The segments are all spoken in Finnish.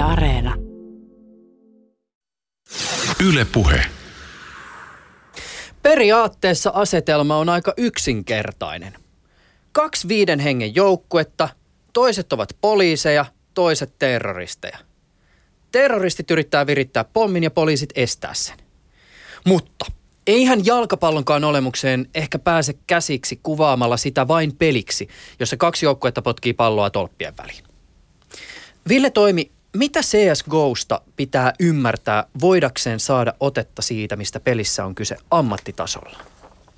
Yle Areena. Yle Puhe. Periaatteessa asetelma on aika yksinkertainen. Kaksi viiden hengen joukkuetta, toiset ovat poliiseja, toiset terroristeja. Terroristit yrittää virittää pommin ja poliisit estää sen. Mutta eihän jalkapallonkaan olemukseen ehkä pääse käsiksi kuvaamalla sitä vain peliksi, jossa kaksi joukkuetta potkii palloa tolppien väliin. Ville Toimi, mitä CSGOsta pitää ymmärtää voidakseen saada otetta siitä, mistä pelissä on kyse ammattitasolla?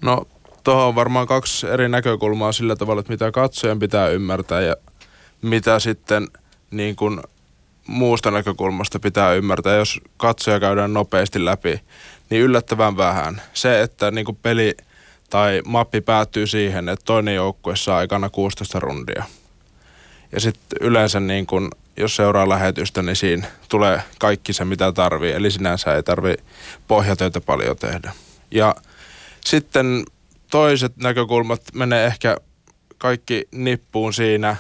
No, tuohon on varmaan kaksi eri näkökulmaa sillä tavalla, että mitä katsojan pitää ymmärtää ja mitä sitten niin kuin muusta näkökulmasta pitää ymmärtää. Jos katsoja käydään nopeasti läpi, niin yllättävän vähän. Se, että niin kuin peli tai mappi päättyy siihen, että toinen joukkue saa aikana 16 rundia. Ja sitten yleensä niin kun, jos seuraa lähetystä, niin siinä tulee kaikki se, mitä tarvii. Eli sinänsä ei tarvi pohjatöitä paljon tehdä. Ja sitten toiset näkökulmat menee ehkä kaikki nippuun siinä,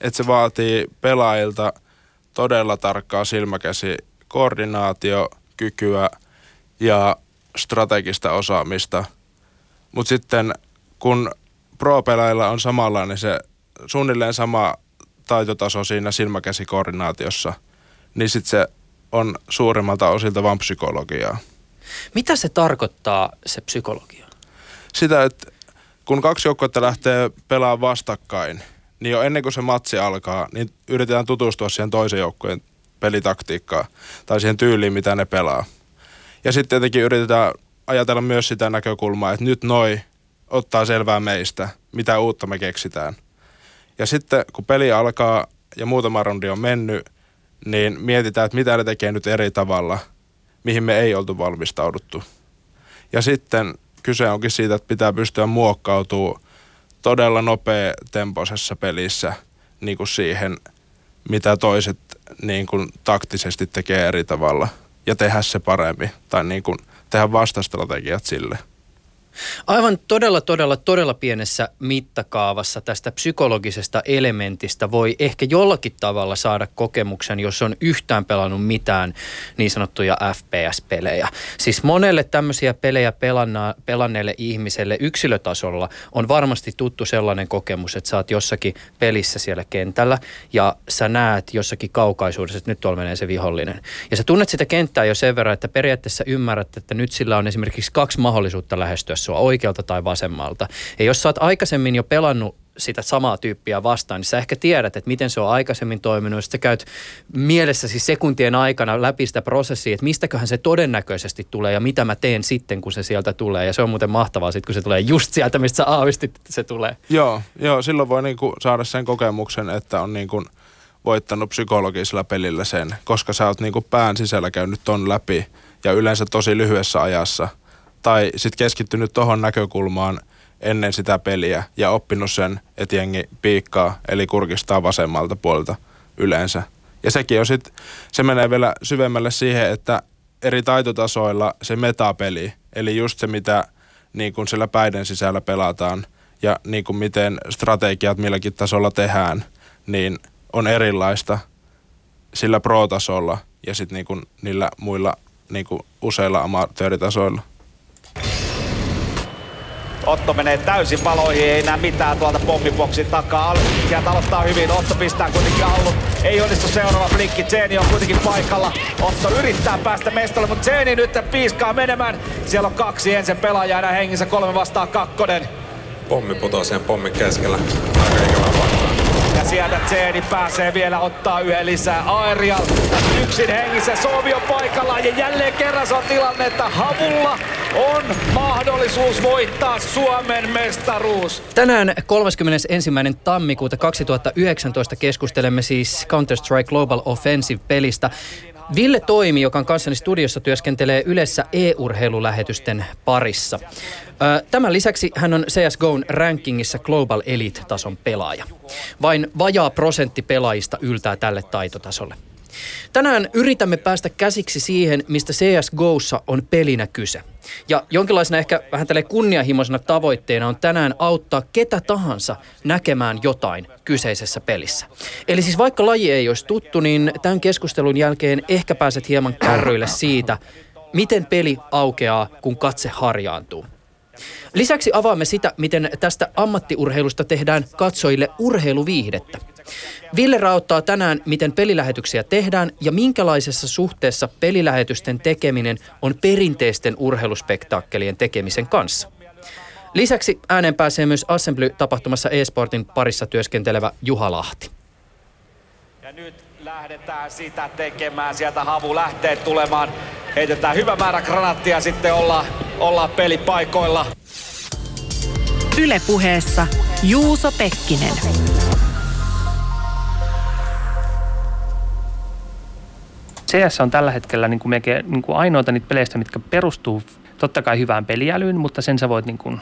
että se vaatii pelaajilta todella tarkkaa silmäkäsi koordinaatio, kykyä ja strategista osaamista. Mutta sitten kun pro-pelaajilla on samanlainen se suunnilleen sama taitotaso siinä silmäkäsikoordinaatiossa, niin sitten se on suurimmalta osilta vain psykologiaa. Mitä se tarkoittaa, se psykologia? Sitä, että kun kaksi joukkuetta lähtee pelaamaan vastakkain, niin jo ennen kuin se matsi alkaa, niin yritetään tutustua siihen toisen joukkueen pelitaktiikkaan tai siihen tyyliin, mitä ne pelaa. Ja sitten tietenkin yritetään ajatella myös sitä näkökulmaa, että nyt noi ottaa selvää meistä, mitä uutta me keksitään. Ja sitten kun peli alkaa ja muutama rundi on mennyt, niin mietitään, että mitä ne tekee nyt eri tavalla, mihin me ei oltu valmistauduttu. Ja sitten kyse onkin siitä, että pitää pystyä muokkautumaan todella nopea tempoisessa pelissä niin kuin siihen, mitä toiset niin kuin taktisesti tekee eri tavalla ja tehdä se paremmin tai niin kuin tehdä vastastrategiat sille – Aivan todella, todella, todella pienessä mittakaavassa tästä psykologisesta elementistä voi ehkä jollakin tavalla saada kokemuksen, jos on yhtään pelannut mitään niin sanottuja FPS-pelejä. Siis monelle tämmöisiä pelejä pelanneelle ihmiselle yksilötasolla on varmasti tuttu sellainen kokemus, että sä oot jossakin pelissä siellä kentällä ja sä näet jossakin kaukaisuudessa, että nyt tuolla menee se vihollinen. Ja sä tunnet sitä kenttää jo sen verran, että periaatteessa ymmärrät, että nyt sillä on esimerkiksi kaksi mahdollisuutta lähestyä sua oikealta tai vasemmalta. Ja jos sä oot aikaisemmin jo pelannut sitä samaa tyyppiä vastaan, niin sä ehkä tiedät, että miten se on aikaisemmin toiminut. Ja sä käyt mielessäsi sekuntien aikana läpi sitä prosessia, että mistäköhän se todennäköisesti tulee ja mitä mä teen sitten, kun se sieltä tulee. Ja se on muuten mahtavaa sitten, kun se tulee just sieltä, mistä sä aavistit, että se tulee. Joo, joo silloin voi niinku saada sen kokemuksen, että on niinku voittanut psykologisella pelillä sen, koska sä oot niinku pään sisällä käynyt ton läpi ja yleensä tosi lyhyessä ajassa – tai sitten keskittynyt tuohon näkökulmaan ennen sitä peliä ja oppinut sen, että jengi piikkaa, eli kurkistaa vasemmalta puolelta yleensä. Ja sekin on sit, se menee vielä syvemmälle siihen, että eri taitotasoilla se metapeli, eli just se mitä niin kuin siellä päiden sisällä pelataan ja niin kuin miten strategiat milläkin tasolla tehdään, niin on erilaista sillä pro-tasolla ja sitten niin niillä muilla niin useilla amatööritasoilla. Otto menee täysin valoihin, ei näe mitään tuolta pommiboksin takaa. Sieltä aloittaa hyvin, Otto pistää kuitenkin allut. Ei onnistu seuraava flinkki, Zeeni on kuitenkin paikalla. Otto yrittää päästä mestalle, mutta Zeeni nyt piiskaa menemään. Siellä on kaksi ensin pelaajaa enää hengissä, kolme vastaa kakkonen. Pommi putoaa siihen pommin keskellä. Aika ikävä ja sieltä Zeeni pääsee vielä ottaa yhden lisää. Aerial yksin hengissä, Suomi on paikalla ja jälleen kerran on tilanne, että Havulla on mahdollisuus voittaa Suomen mestaruus. Tänään 31. tammikuuta 2019 keskustelemme siis Counter-Strike Global Offensive-pelistä. Ville Toimi, joka on kanssani studiossa, työskentelee yleensä e-urheilulähetysten parissa. Tämän lisäksi hän on CSGOn rankingissa Global Elite-tason pelaaja. Vain vajaa prosentti pelaajista yltää tälle taitotasolle. Tänään yritämme päästä käsiksi siihen, mistä CSGOssa on pelinä kyse. Ja jonkinlaisena ehkä vähän tälle kunnianhimoisena tavoitteena on tänään auttaa ketä tahansa näkemään jotain kyseisessä pelissä. Eli siis vaikka laji ei olisi tuttu, niin tämän keskustelun jälkeen ehkä pääset hieman kärryille siitä, miten peli aukeaa, kun katse harjaantuu. Lisäksi avaamme sitä, miten tästä ammattiurheilusta tehdään katsojille urheiluviihdettä. Ville rauttaa tänään, miten pelilähetyksiä tehdään ja minkälaisessa suhteessa pelilähetysten tekeminen on perinteisten urheiluspektaakkelien tekemisen kanssa. Lisäksi ääneen pääsee myös Assembly-tapahtumassa e-sportin parissa työskentelevä Juha Lahti. Ja nyt lähdetään sitä tekemään. Sieltä havu lähtee tulemaan. Heitetään hyvä määrä granaattia sitten olla, olla pelipaikoilla. Ylepuheessa Juuso Pekkinen. CS on tällä hetkellä niin kuin melkein niin kuin ainoita niitä peleistä, mitkä perustuu totta kai hyvään peliälyyn, mutta sen sä voit niin kuin,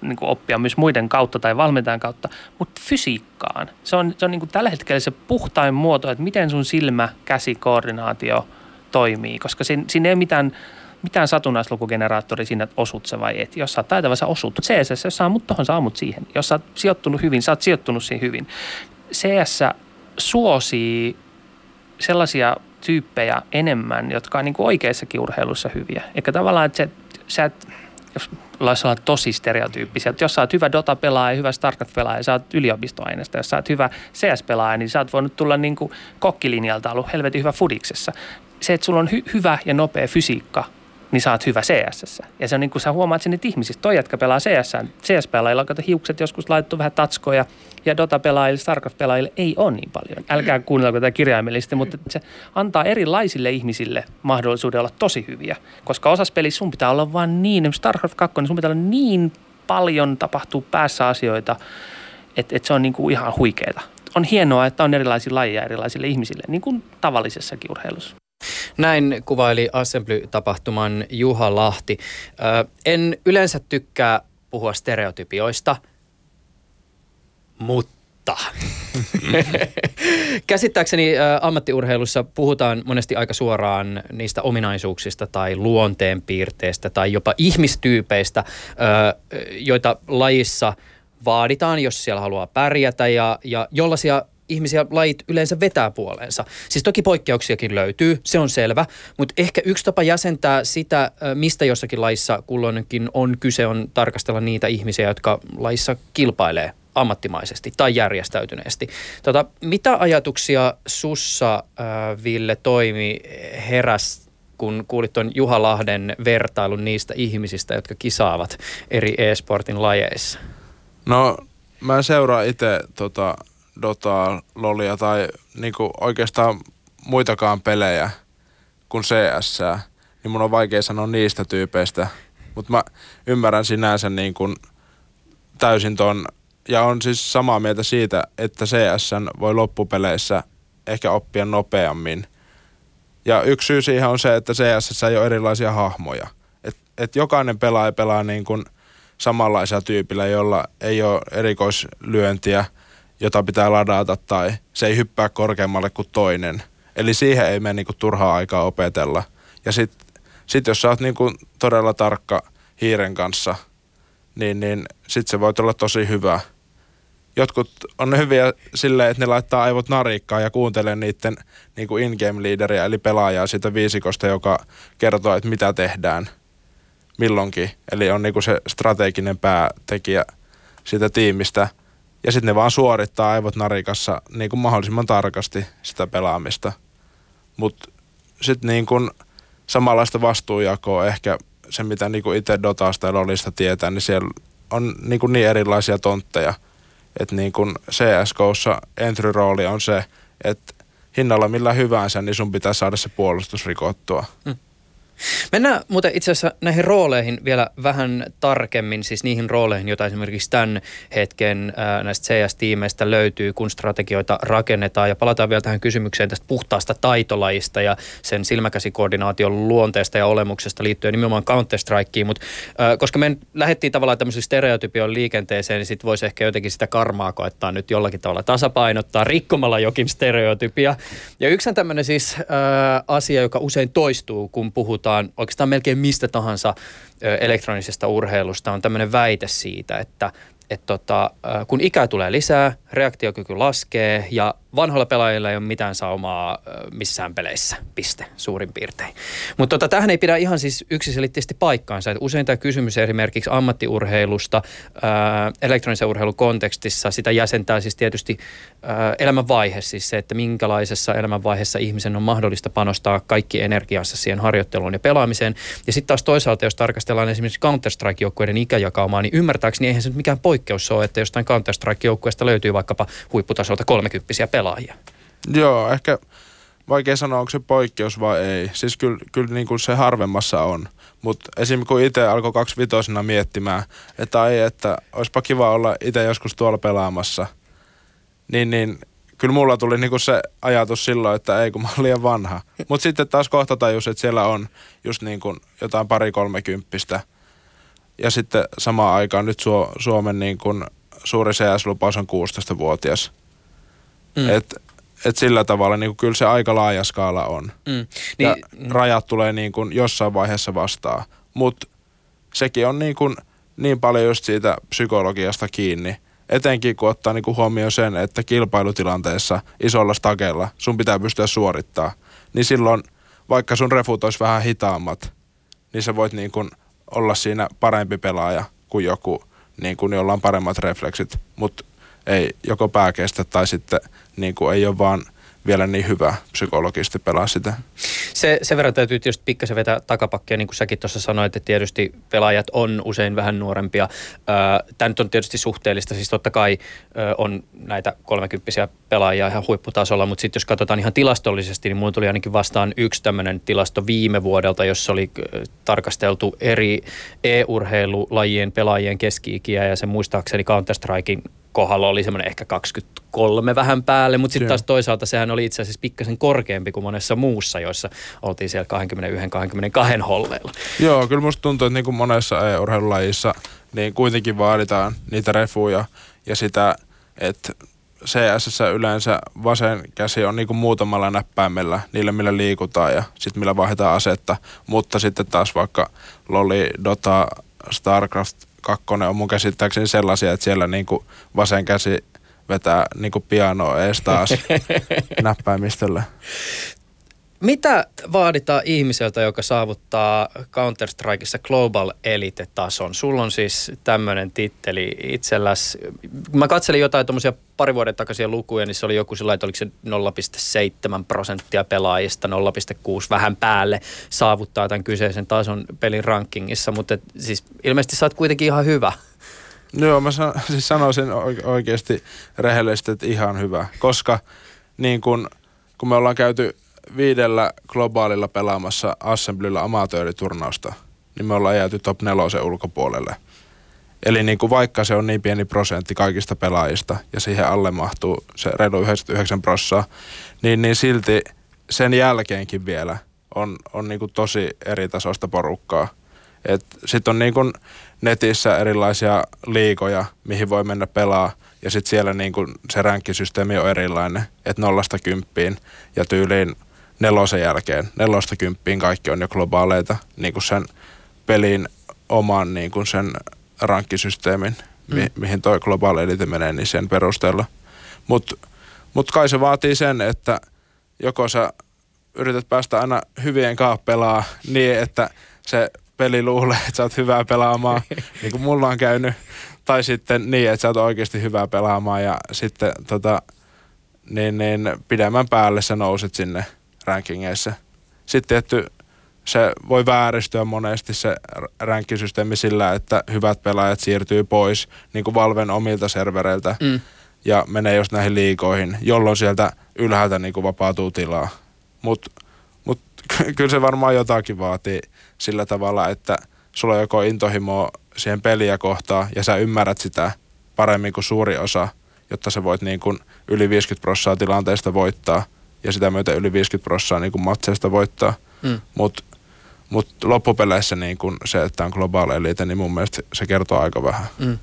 niin kuin oppia myös muiden kautta tai valmentajan kautta, mutta fysiikkaan. Se on, se on niin kuin tällä hetkellä se puhtain muoto, että miten sun silmä, käsi, koordinaatio toimii, koska siinä, siinä ei mitään mitään satunnaislukugeneraattori siinä, että osut se vai et. Jos sä oot taitava, sä osut. CS, jos sä ammut tohon, sä ammut siihen. Jos sä oot sijoittunut hyvin, sä oot sijoittunut siihen hyvin. CS suosii sellaisia tyyppejä enemmän, jotka on niin kuin oikeissakin urheilussa hyviä. Eikä tavallaan, että se, sä et, jos olla tosi stereotyyppisiä, että jos sä oot hyvä Dota-pelaaja, hyvä StarCraft-pelaaja, sä oot yliopistoaineesta, jos sä oot hyvä CS-pelaaja, niin sä oot voinut tulla niin kuin kokkilinjalta ollut helvetin hyvä fudiksessa. Se, että sulla on hy- hyvä ja nopea fysiikka, niin sä oot hyvä CS. Ja se on niin kuin sä huomaat sen ihmisistä. Toi jätkä pelaa CS. CS-pelaajilla on hiukset joskus laittu vähän tatskoja ja Dota-pelaajille, StarCraft-pelaajille ei ole niin paljon. Älkää kuunnelko tätä kirjaimellisesti, mutta se antaa erilaisille ihmisille mahdollisuuden olla tosi hyviä. Koska osassa pelissä sun pitää olla vaan niin, StarCraft 2, niin sun pitää olla niin paljon tapahtuu päässä asioita, että, että se on niin kuin ihan huikeeta. On hienoa, että on erilaisia lajeja erilaisille ihmisille, niin kuin tavallisessakin urheilussa. Näin kuvaili Assembly-tapahtuman Juha Lahti. en yleensä tykkää puhua stereotypioista, mutta käsittääkseni ammattiurheilussa puhutaan monesti aika suoraan niistä ominaisuuksista tai luonteenpiirteistä tai jopa ihmistyypeistä, joita lajissa vaaditaan, jos siellä haluaa pärjätä ja, ja jollaisia ihmisiä lajit yleensä vetää puoleensa. Siis toki poikkeuksiakin löytyy, se on selvä, mutta ehkä yksi tapa jäsentää sitä, mistä jossakin lajissa kulloinkin on kyse, on tarkastella niitä ihmisiä, jotka lajissa kilpailee ammattimaisesti tai järjestäytyneesti. Tota, mitä ajatuksia sussa, äh, Ville, toimi heräs kun kuulit tuon Juha Lahden vertailun niistä ihmisistä, jotka kisaavat eri e-sportin lajeissa? No mä seuraan itse tota, Dotaa, Lolia tai niinku oikeastaan muitakaan pelejä kuin CS, niin mun on vaikea sanoa niistä tyypeistä. Mutta mä ymmärrän sinänsä niin kuin täysin ton, ja on siis samaa mieltä siitä, että CS voi loppupeleissä ehkä oppia nopeammin. Ja yksi syy siihen on se, että CS ei ole erilaisia hahmoja. Et, et jokainen pelaaja pelaa niin kuin samanlaisia tyypillä, jolla ei ole erikoislyöntiä – jota pitää ladata tai se ei hyppää korkeammalle kuin toinen. Eli siihen ei mene niinku turhaa aikaa opetella. Ja sitten sit jos sä oot niinku todella tarkka hiiren kanssa, niin, niin sitten se voi olla tosi hyvä. Jotkut on hyviä silleen, että ne laittaa aivot narikkaan ja kuuntelee niiden niinku in-game leaderia, eli pelaajaa siitä viisikosta, joka kertoo, että mitä tehdään milloinkin. Eli on niinku se strateginen päätekijä siitä tiimistä – ja sitten ne vaan suorittaa aivot narikassa niin kuin mahdollisimman tarkasti sitä pelaamista. Mutta sitten niin kuin samanlaista vastuujakoa ehkä se, mitä niin kuin itse Dotasta ja Lolista tietää, niin siellä on niin, kuin niin erilaisia tontteja. Että niin kuin CSGOssa entry-rooli on se, että hinnalla millä hyvänsä, niin sun pitää saada se puolustus rikottua. Hmm. Mennään muuten itse asiassa näihin rooleihin vielä vähän tarkemmin, siis niihin rooleihin, joita esimerkiksi tämän hetken näistä CS-tiimeistä löytyy, kun strategioita rakennetaan. Ja palataan vielä tähän kysymykseen tästä puhtaasta taitolajista ja sen silmäkäsikoordinaation luonteesta ja olemuksesta liittyen nimenomaan Counter-Strikeen. Mutta koska me lähdettiin tavallaan tämmöisen stereotypion liikenteeseen, niin sitten voisi ehkä jotenkin sitä karmaa koettaa nyt jollakin tavalla tasapainottaa rikkomalla jokin stereotypia. Ja yksi tämmöinen siis ää, asia, joka usein toistuu, kun puhutaan puhutaan oikeastaan melkein mistä tahansa elektronisesta urheilusta, on tämmöinen väite siitä, että että tota, kun ikää tulee lisää, reaktiokyky laskee ja vanhoilla pelaajilla ei ole mitään saumaa missään peleissä, piste, suurin piirtein. Mutta tota, tähän ei pidä ihan siis yksiselitteisesti paikkaansa. Et usein tämä kysymys esimerkiksi ammattiurheilusta ää, elektronisen urheilun kontekstissa, sitä jäsentää siis tietysti ää, elämänvaihe, siis se, että minkälaisessa elämänvaiheessa ihmisen on mahdollista panostaa kaikki energiansa siihen harjoitteluun ja pelaamiseen. Ja sitten taas toisaalta, jos tarkastellaan esimerkiksi Counter-Strike-joukkueiden ikäjakaumaa, niin ymmärtääkseni eihän se nyt mikään poikkeus ole, että jostain Counter-Strike-joukkueesta löytyy vaikkapa huipputasolta 30 pelaajia. Joo, ehkä vaikea sanoa, onko se poikkeus vai ei. Siis kyllä, kyllä niin kuin se harvemmassa on. Mutta esimerkiksi kun itse alkoi vitosena miettimään, että ei, että olisipa kiva olla itse joskus tuolla pelaamassa, niin, niin kyllä mulla tuli niinku se ajatus silloin, että ei kun mä olen liian vanha. Mutta sitten taas kohta tajus, että siellä on just niin kuin jotain pari kolmekymppistä. Ja sitten samaan aikaan nyt Suomen niin kuin suuri CS-lupaus on 16-vuotias. Mm. Et, et sillä tavalla niin kyllä se aika laaja skaala on. Mm. Niin, ja mm. rajat tulee niin kuin jossain vaiheessa vastaan. Mutta sekin on niin, kuin niin paljon just siitä psykologiasta kiinni. Etenkin kun ottaa niin kuin huomioon sen, että kilpailutilanteessa isolla stakella sun pitää pystyä suorittaa. Niin silloin, vaikka sun refut olisi vähän hitaammat, niin sä voit niin kuin olla siinä parempi pelaaja kuin joku, niin kuin jolla on paremmat refleksit. Mutta ei joko pääkestä tai sitten niin kuin ei ole vaan vielä niin hyvä psykologisesti pelaa sitä. Se, sen verran täytyy tietysti pikkasen vetää takapakkia, niin kuin säkin tuossa sanoit, että tietysti pelaajat on usein vähän nuorempia. Tämä nyt on tietysti suhteellista, siis totta kai on näitä kolmekymppisiä pelaajia ihan huipputasolla, mutta sitten jos katsotaan ihan tilastollisesti, niin minulla tuli ainakin vastaan yksi tämmöinen tilasto viime vuodelta, jossa oli tarkasteltu eri e-urheilulajien pelaajien keski-ikiä ja se muistaakseni Counter-Strikein kohdalla oli semmoinen ehkä 23 vähän päälle, mutta sitten taas toisaalta sehän oli itse asiassa pikkasen korkeampi kuin monessa muussa, joissa oltiin siellä 21-22 holleilla. Joo, kyllä musta tuntuu, että niin kuin monessa e-urheilulajissa niin kuitenkin vaaditaan niitä refuja ja sitä, että CS yleensä vasen käsi on niinku muutamalla näppäimellä, niillä millä liikutaan ja sitten millä vaihdetaan asetta. Mutta sitten taas vaikka Loli, Dota, Starcraft, kakkonen on mun käsittääkseni sellaisia, että siellä niinku vasen käsi vetää niinku pianoa ees taas näppäimistölle. Mitä vaaditaan ihmiseltä, joka saavuttaa Counter-Strikeissa Global Elite-tason? Sulla on siis tämmöinen titteli itselläs. Mä katselin jotain tuommoisia pari vuoden takaisia lukuja, niin se oli joku sillä että oliko se 0,7 prosenttia pelaajista, 0,6 vähän päälle saavuttaa tämän kyseisen tason pelin rankingissa, mutta et, siis ilmeisesti sä oot kuitenkin ihan hyvä. Joo, mä san, siis sanoisin oikeasti rehellisesti, että ihan hyvä, koska niin kun, kun me ollaan käyty viidellä globaalilla pelaamassa Assemblyllä amatööriturnausta, niin me ollaan jääty top nelosen ulkopuolelle. Eli niin kuin vaikka se on niin pieni prosentti kaikista pelaajista ja siihen alle mahtuu se reilu 99 prossaa, niin, niin silti sen jälkeenkin vielä on, on niin kuin tosi eri tasoista porukkaa. Sitten on niin kuin netissä erilaisia liikoja, mihin voi mennä pelaa ja sitten siellä niin kuin se ränkkisysteemi on erilainen, että nollasta kymppiin ja tyyliin – nelosen jälkeen, nelosta kymppiin kaikki on jo globaaleita, niin kuin sen pelin oman niin kuin sen rankkisysteemin, mm. mi- mihin toi globaali elite menee, niin sen perusteella. Mutta mut kai se vaatii sen, että joko sä yrität päästä aina hyvien kanssa pelaa niin, että se peli luulee, että sä oot hyvää pelaamaan, niin kuin mulla on käynyt, tai sitten niin, että sä oot oikeasti hyvää pelaamaan ja sitten tota, niin, niin pidemmän päälle sä nouset sinne – rankingeissa. Sitten tietty se voi vääristyä monesti se rankkisysteemi sillä, että hyvät pelaajat siirtyy pois niin kuin Valven omilta servereiltä mm. ja menee just näihin liikoihin, jolloin sieltä ylhäältä niin kuin vapautuu tilaa. Mutta mut kyllä se varmaan jotakin vaatii sillä tavalla, että sulla on joko intohimo siihen peliä kohtaan ja sä ymmärrät sitä paremmin kuin suuri osa, jotta sä voit niin kuin yli 50 prosenttia tilanteesta voittaa ja sitä myötä yli 50 prosenttia niin matseista voittaa. Mm. Mutta mutta loppupeleissä niin kun se, että on globaali elite, niin mun mielestä se kertoo aika vähän. Mm.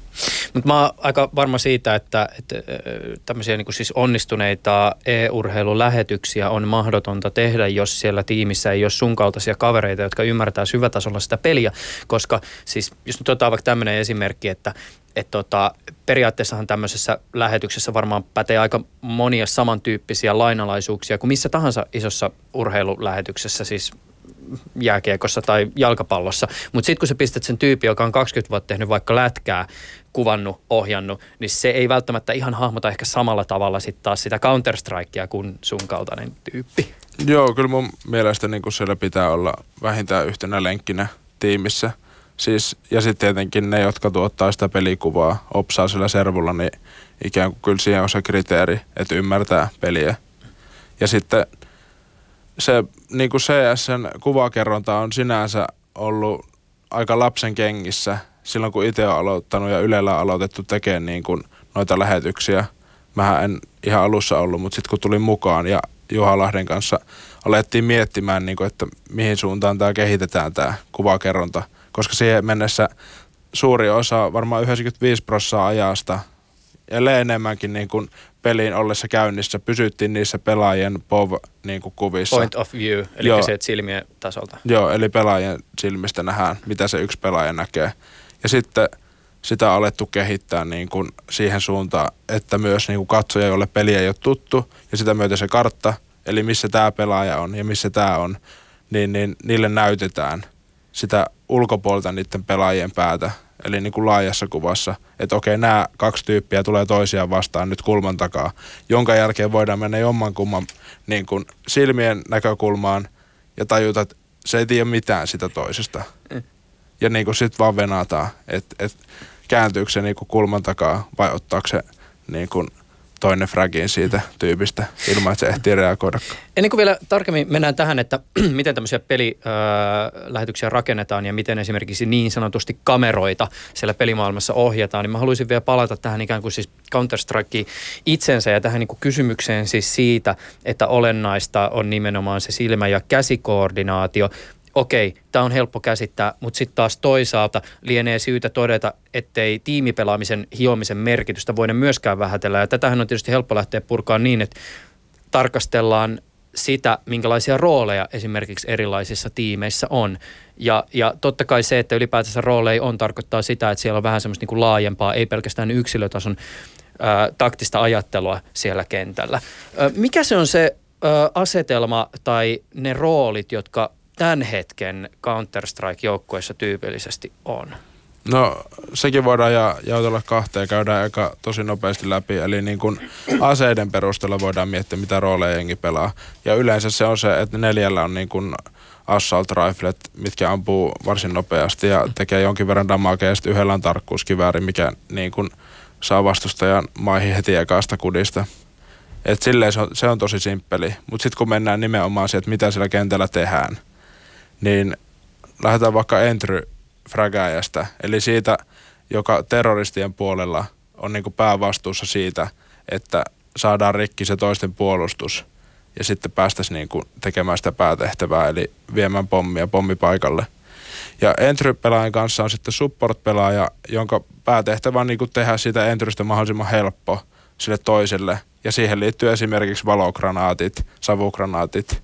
Mutta mä oon aika varma siitä, että, että tämmöisiä niin siis onnistuneita e-urheilulähetyksiä on mahdotonta tehdä, jos siellä tiimissä ei ole sun kaltaisia kavereita, jotka ymmärtää syvätasolla sitä peliä. Koska siis, jos nyt otetaan vaikka tämmöinen esimerkki, että että tota, periaatteessahan tämmöisessä lähetyksessä varmaan pätee aika monia samantyyppisiä lainalaisuuksia kuin missä tahansa isossa urheilulähetyksessä, siis jääkiekossa tai jalkapallossa. Mutta sitten kun sä pistät sen tyypin, joka on 20 vuotta tehnyt vaikka lätkää, kuvannut, ohjannut, niin se ei välttämättä ihan hahmota ehkä samalla tavalla sitten taas sitä Counter-Strikea kuin sun kaltainen tyyppi. Joo, kyllä mun mielestä niin siellä pitää olla vähintään yhtenä lenkkinä tiimissä. Siis, ja sitten tietenkin ne, jotka tuottaa sitä pelikuvaa, opsaa sillä servulla, niin ikään kuin kyllä siihen on se kriteeri, että ymmärtää peliä. Ja sitten se niin kuin CSN kuvakerronta on sinänsä ollut aika lapsen kengissä silloin, kun itse olen aloittanut ja Ylellä on aloitettu tekemään niin kuin noita lähetyksiä. Mähän en ihan alussa ollut, mutta sitten kun tulin mukaan ja Juha Lahden kanssa alettiin miettimään, niin kuin, että mihin suuntaan tämä kehitetään tämä kuvakerronta, koska siihen mennessä suuri osa, varmaan 95 prosenttia ajasta, ellei enemmänkin niin kuin pelin ollessa käynnissä pysyttiin niissä pelaajien POV-kuvissa. Niin Point of view, eli Joo. se silmien tasolta. Joo, eli pelaajien silmistä nähdään, mitä se yksi pelaaja näkee. Ja sitten sitä on alettu kehittää niin kuin siihen suuntaan, että myös niin kuin katsoja, jolle peli ei ole tuttu, ja sitä myötä se kartta, eli missä tämä pelaaja on ja missä tämä on, niin, niin niille näytetään sitä ulkopuolta niiden pelaajien päätä eli niin kuin laajassa kuvassa, että okei, nämä kaksi tyyppiä tulee toisiaan vastaan nyt kulman takaa, jonka jälkeen voidaan mennä jomman kumman niin kuin silmien näkökulmaan ja tajuta, että se ei tiedä mitään sitä toisesta. Mm. Ja niin kuin sitten vaan venataan, että, että kääntyykö se niin kuin kulman takaa vai ottaako se niin kuin – toinen fragin siitä tyypistä ilman, että se ehtii reagoida. Ennen kuin vielä tarkemmin mennään tähän, että miten tämmöisiä pelilähetyksiä rakennetaan ja miten esimerkiksi niin sanotusti kameroita siellä pelimaailmassa ohjataan, niin mä haluaisin vielä palata tähän ikään kuin siis Counter-Strikeen itsensä ja tähän niin kuin kysymykseen siis siitä, että olennaista on nimenomaan se silmä- ja käsikoordinaatio okei, tämä on helppo käsittää, mutta sitten taas toisaalta lienee syytä todeta, ettei tiimipelaamisen hiomisen merkitystä voida myöskään vähätellä. Ja tätähän on tietysti helppo lähteä purkaan niin, että tarkastellaan sitä, minkälaisia rooleja esimerkiksi erilaisissa tiimeissä on. Ja, ja totta kai se, että ylipäätänsä rooleja on, tarkoittaa sitä, että siellä on vähän semmoista niin kuin laajempaa, ei pelkästään yksilötason ää, taktista ajattelua siellä kentällä. Ää, mikä se on se ää, asetelma tai ne roolit, jotka tämän hetken Counter-Strike-joukkueessa tyypillisesti on? No sekin voidaan ja, jaotella kahteen, käydään aika tosi nopeasti läpi. Eli niin kuin aseiden perusteella voidaan miettiä, mitä rooleja jengi pelaa. Ja yleensä se on se, että neljällä on niin kuin assault riflet, mitkä ampuu varsin nopeasti ja tekee jonkin verran damagea. Ja yhdellä on tarkkuuskivääri, mikä niin kuin saa vastustajan maihin heti ekasta kudista. Et silleen se on, se on tosi simppeli. Mutta sitten kun mennään nimenomaan siihen, että mitä siellä kentällä tehdään – niin lähdetään vaikka entry frägääjästä, eli siitä, joka terroristien puolella on niin kuin päävastuussa siitä, että saadaan rikki se toisten puolustus ja sitten päästäisiin niin kuin tekemään sitä päätehtävää, eli viemään pommia pommipaikalle. Ja entry-pelaajan kanssa on sitten support-pelaaja, jonka päätehtävä on niin kuin tehdä sitä entrystä mahdollisimman helppo sille toiselle. Ja siihen liittyy esimerkiksi valogranaatit, savugranaatit,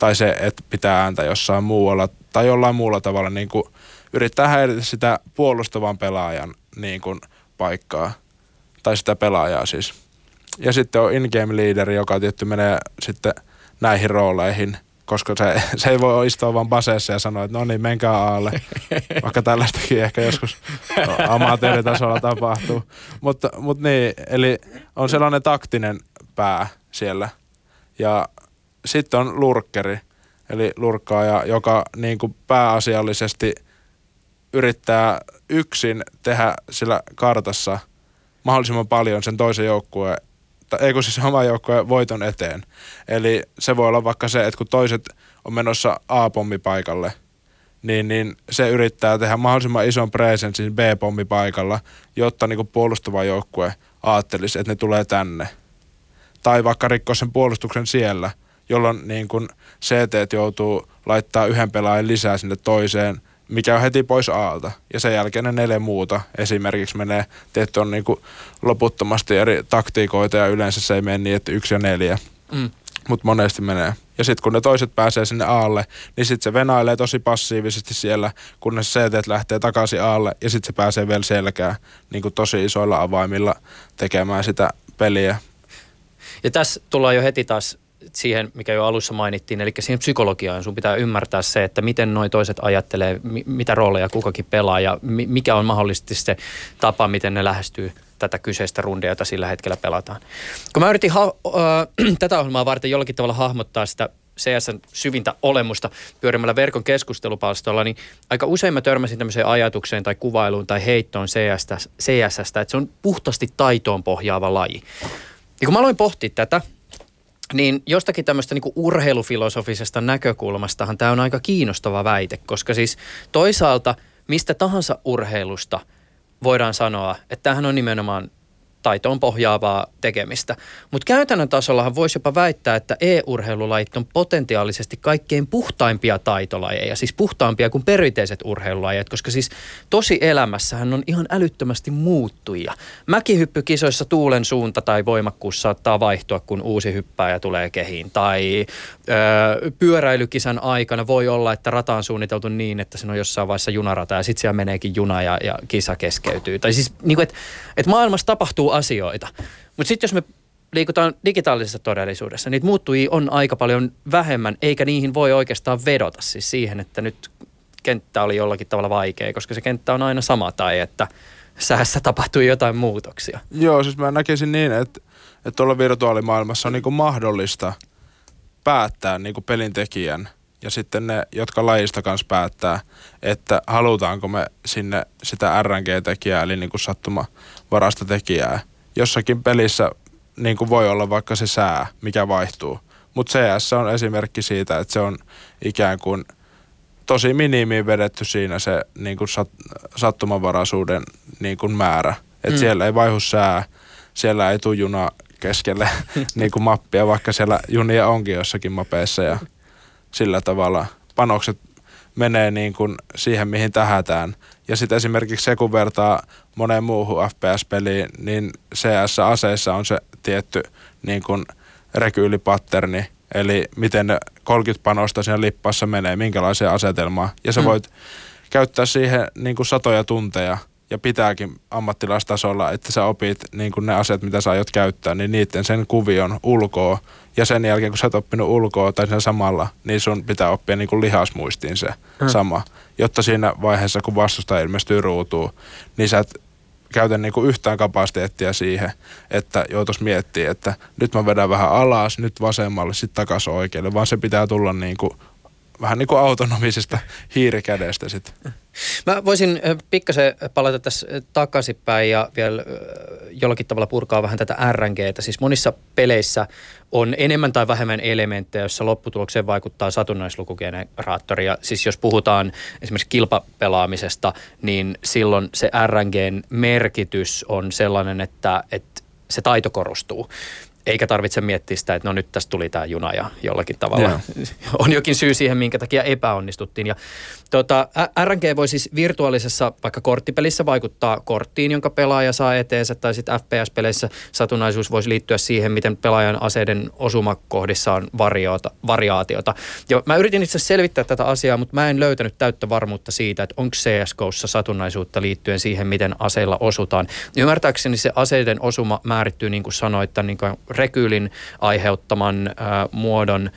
tai se, että pitää ääntä jossain muualla tai jollain muulla tavalla niin kuin yrittää häiritä sitä puolustavan pelaajan niin kuin paikkaa tai sitä pelaajaa siis. Ja sitten on in-game leaderi, joka tietty menee sitten näihin rooleihin, koska se, se ei voi istua vaan baseessa ja sanoa, että no niin, menkää aalle. Vaikka tällaistakin ehkä joskus amatööritasolla tapahtuu. Mutta, mutta niin, eli on sellainen taktinen pää siellä. Ja sitten on lurkkeri, eli lurkkaaja, joka niin kuin pääasiallisesti yrittää yksin tehdä sillä kartassa mahdollisimman paljon sen toisen joukkueen tai ei kun siis oma joukkueen voiton eteen. Eli se voi olla vaikka se, että kun toiset on menossa A-pommipaikalle, niin, niin se yrittää tehdä mahdollisimman ison presenssin B-pommipaikalla, jotta niin kuin puolustava joukkue ajattelisi, että ne tulee tänne. Tai vaikka rikkoa sen puolustuksen siellä, jolloin niin kuin CT joutuu laittaa yhden pelaajan lisää sinne toiseen, mikä on heti pois Aalta. Ja sen jälkeen ne neljä muuta esimerkiksi menee, tietty on niin kuin loputtomasti eri taktiikoita ja yleensä se ei mene niin, että yksi ja neljä. Mm. Mutta monesti menee. Ja sitten kun ne toiset pääsee sinne aalle, niin sitten se venailee tosi passiivisesti siellä, kunnes CT lähtee takaisin aalle ja sitten se pääsee vielä selkään niin kuin tosi isoilla avaimilla tekemään sitä peliä. Ja tässä tullaan jo heti taas siihen, mikä jo alussa mainittiin, eli siihen psykologiaan. Sun pitää ymmärtää se, että miten noi toiset ajattelee, mitä rooleja kukakin pelaa ja mikä on mahdollisesti se tapa, miten ne lähestyy tätä kyseistä rundia, jota sillä hetkellä pelataan. Kun mä yritin ha- äh, tätä ohjelmaa varten jollakin tavalla hahmottaa sitä CSN syvintä olemusta pyörimällä verkon keskustelupalstolla, niin aika usein mä törmäsin tämmöiseen ajatukseen tai kuvailuun tai heittoon CSstä, CSstä, että se on puhtaasti taitoon pohjaava laji. Ja kun mä aloin pohtia tätä, niin jostakin tämmöistä niin urheilufilosofisesta näkökulmastahan tämä on aika kiinnostava väite, koska siis toisaalta mistä tahansa urheilusta voidaan sanoa, että tämähän on nimenomaan taitoon pohjaavaa tekemistä. Mutta käytännön tasollahan voisi jopa väittää, että e-urheilulajit on potentiaalisesti kaikkein puhtaimpia taitolajeja, siis puhtaampia kuin perinteiset urheilulajit, koska siis tosi elämässähän on ihan älyttömästi muuttuja. Mäkihyppykisoissa tuulen suunta tai voimakkuus saattaa vaihtua, kun uusi hyppääjä tulee kehiin. Tai ö, pyöräilykisan aikana voi olla, että rata on suunniteltu niin, että se on jossain vaiheessa junarata ja sitten siellä meneekin juna ja, ja kisa keskeytyy. Tai siis, niin että et maailmassa tapahtuu asioita. Mutta sitten jos me liikutaan digitaalisessa todellisuudessa, niitä muuttujia on aika paljon vähemmän, eikä niihin voi oikeastaan vedota siis siihen, että nyt kenttä oli jollakin tavalla vaikea, koska se kenttä on aina sama tai että säässä tapahtui jotain muutoksia. Joo, siis mä näkisin niin, että, että tuolla virtuaalimaailmassa on niin mahdollista päättää niin kuin pelintekijän ja sitten ne, jotka lajista kanssa päättää, että halutaanko me sinne sitä RNG-tekijää, eli niin kuin sattumavarasta tekijää. Jossakin pelissä niin kuin voi olla vaikka se sää, mikä vaihtuu. Mutta CS on esimerkki siitä, että se on ikään kuin tosi minimiin vedetty siinä se niin kuin sat, sattumanvaraisuuden niin kuin määrä. Että mm. siellä ei vaihu sää, siellä ei tule juna keskelle niin kuin mappia, vaikka siellä junia onkin jossakin mapeissa ja sillä tavalla panokset menee niin kuin siihen, mihin tähätään. Ja sitten esimerkiksi se, kun vertaa moneen muuhun FPS-peliin, niin CS-aseissa on se tietty niin kuin rekyylipatterni, eli miten ne 30 panosta siinä lippassa menee, minkälaisia asetelmaa. Ja sä mm. voit käyttää siihen niin kuin satoja tunteja – ja pitääkin ammattilaistasolla, että sä opit niin kuin ne asiat, mitä sä aiot käyttää, niin niiden sen kuvion ulkoa. Ja sen jälkeen, kun sä oot oppinut ulkoa tai sen samalla, niin sun pitää oppia niin kuin lihasmuistiin se hmm. sama. Jotta siinä vaiheessa, kun vastusta ilmestyy ruutuun, niin sä et käytä niin kuin yhtään kapasiteettia siihen, että joutuisi miettiä, että nyt mä vedän vähän alas, nyt vasemmalle, sitten takaisin oikealle, vaan se pitää tulla niin kuin vähän niin kuin autonomisesta hiirikädestä sitten. Mä voisin pikkasen palata tässä takaisinpäin ja vielä jollakin tavalla purkaa vähän tätä RNGtä. Siis monissa peleissä on enemmän tai vähemmän elementtejä, joissa lopputulokseen vaikuttaa satunnaislukugeneraattori. Ja siis jos puhutaan esimerkiksi kilpapelaamisesta, niin silloin se RNGn merkitys on sellainen, että, että se taito korostuu eikä tarvitse miettiä sitä, että no nyt tästä tuli tämä juna ja jollakin tavalla yeah. on jokin syy siihen, minkä takia epäonnistuttiin. Ja tota, RNG voi siis virtuaalisessa vaikka korttipelissä vaikuttaa korttiin, jonka pelaaja saa eteensä, tai sitten FPS-peleissä satunnaisuus voisi liittyä siihen, miten pelaajan aseiden osumakohdissa on variota, variaatiota. Ja mä yritin itse selvittää tätä asiaa, mutta mä en löytänyt täyttä varmuutta siitä, että onko CSGOssa satunnaisuutta liittyen siihen, miten aseilla osutaan. Ymmärtääkseni se aseiden osuma määrittyy, niin kuin sanoit, niin kuin rekyylin aiheuttaman muodon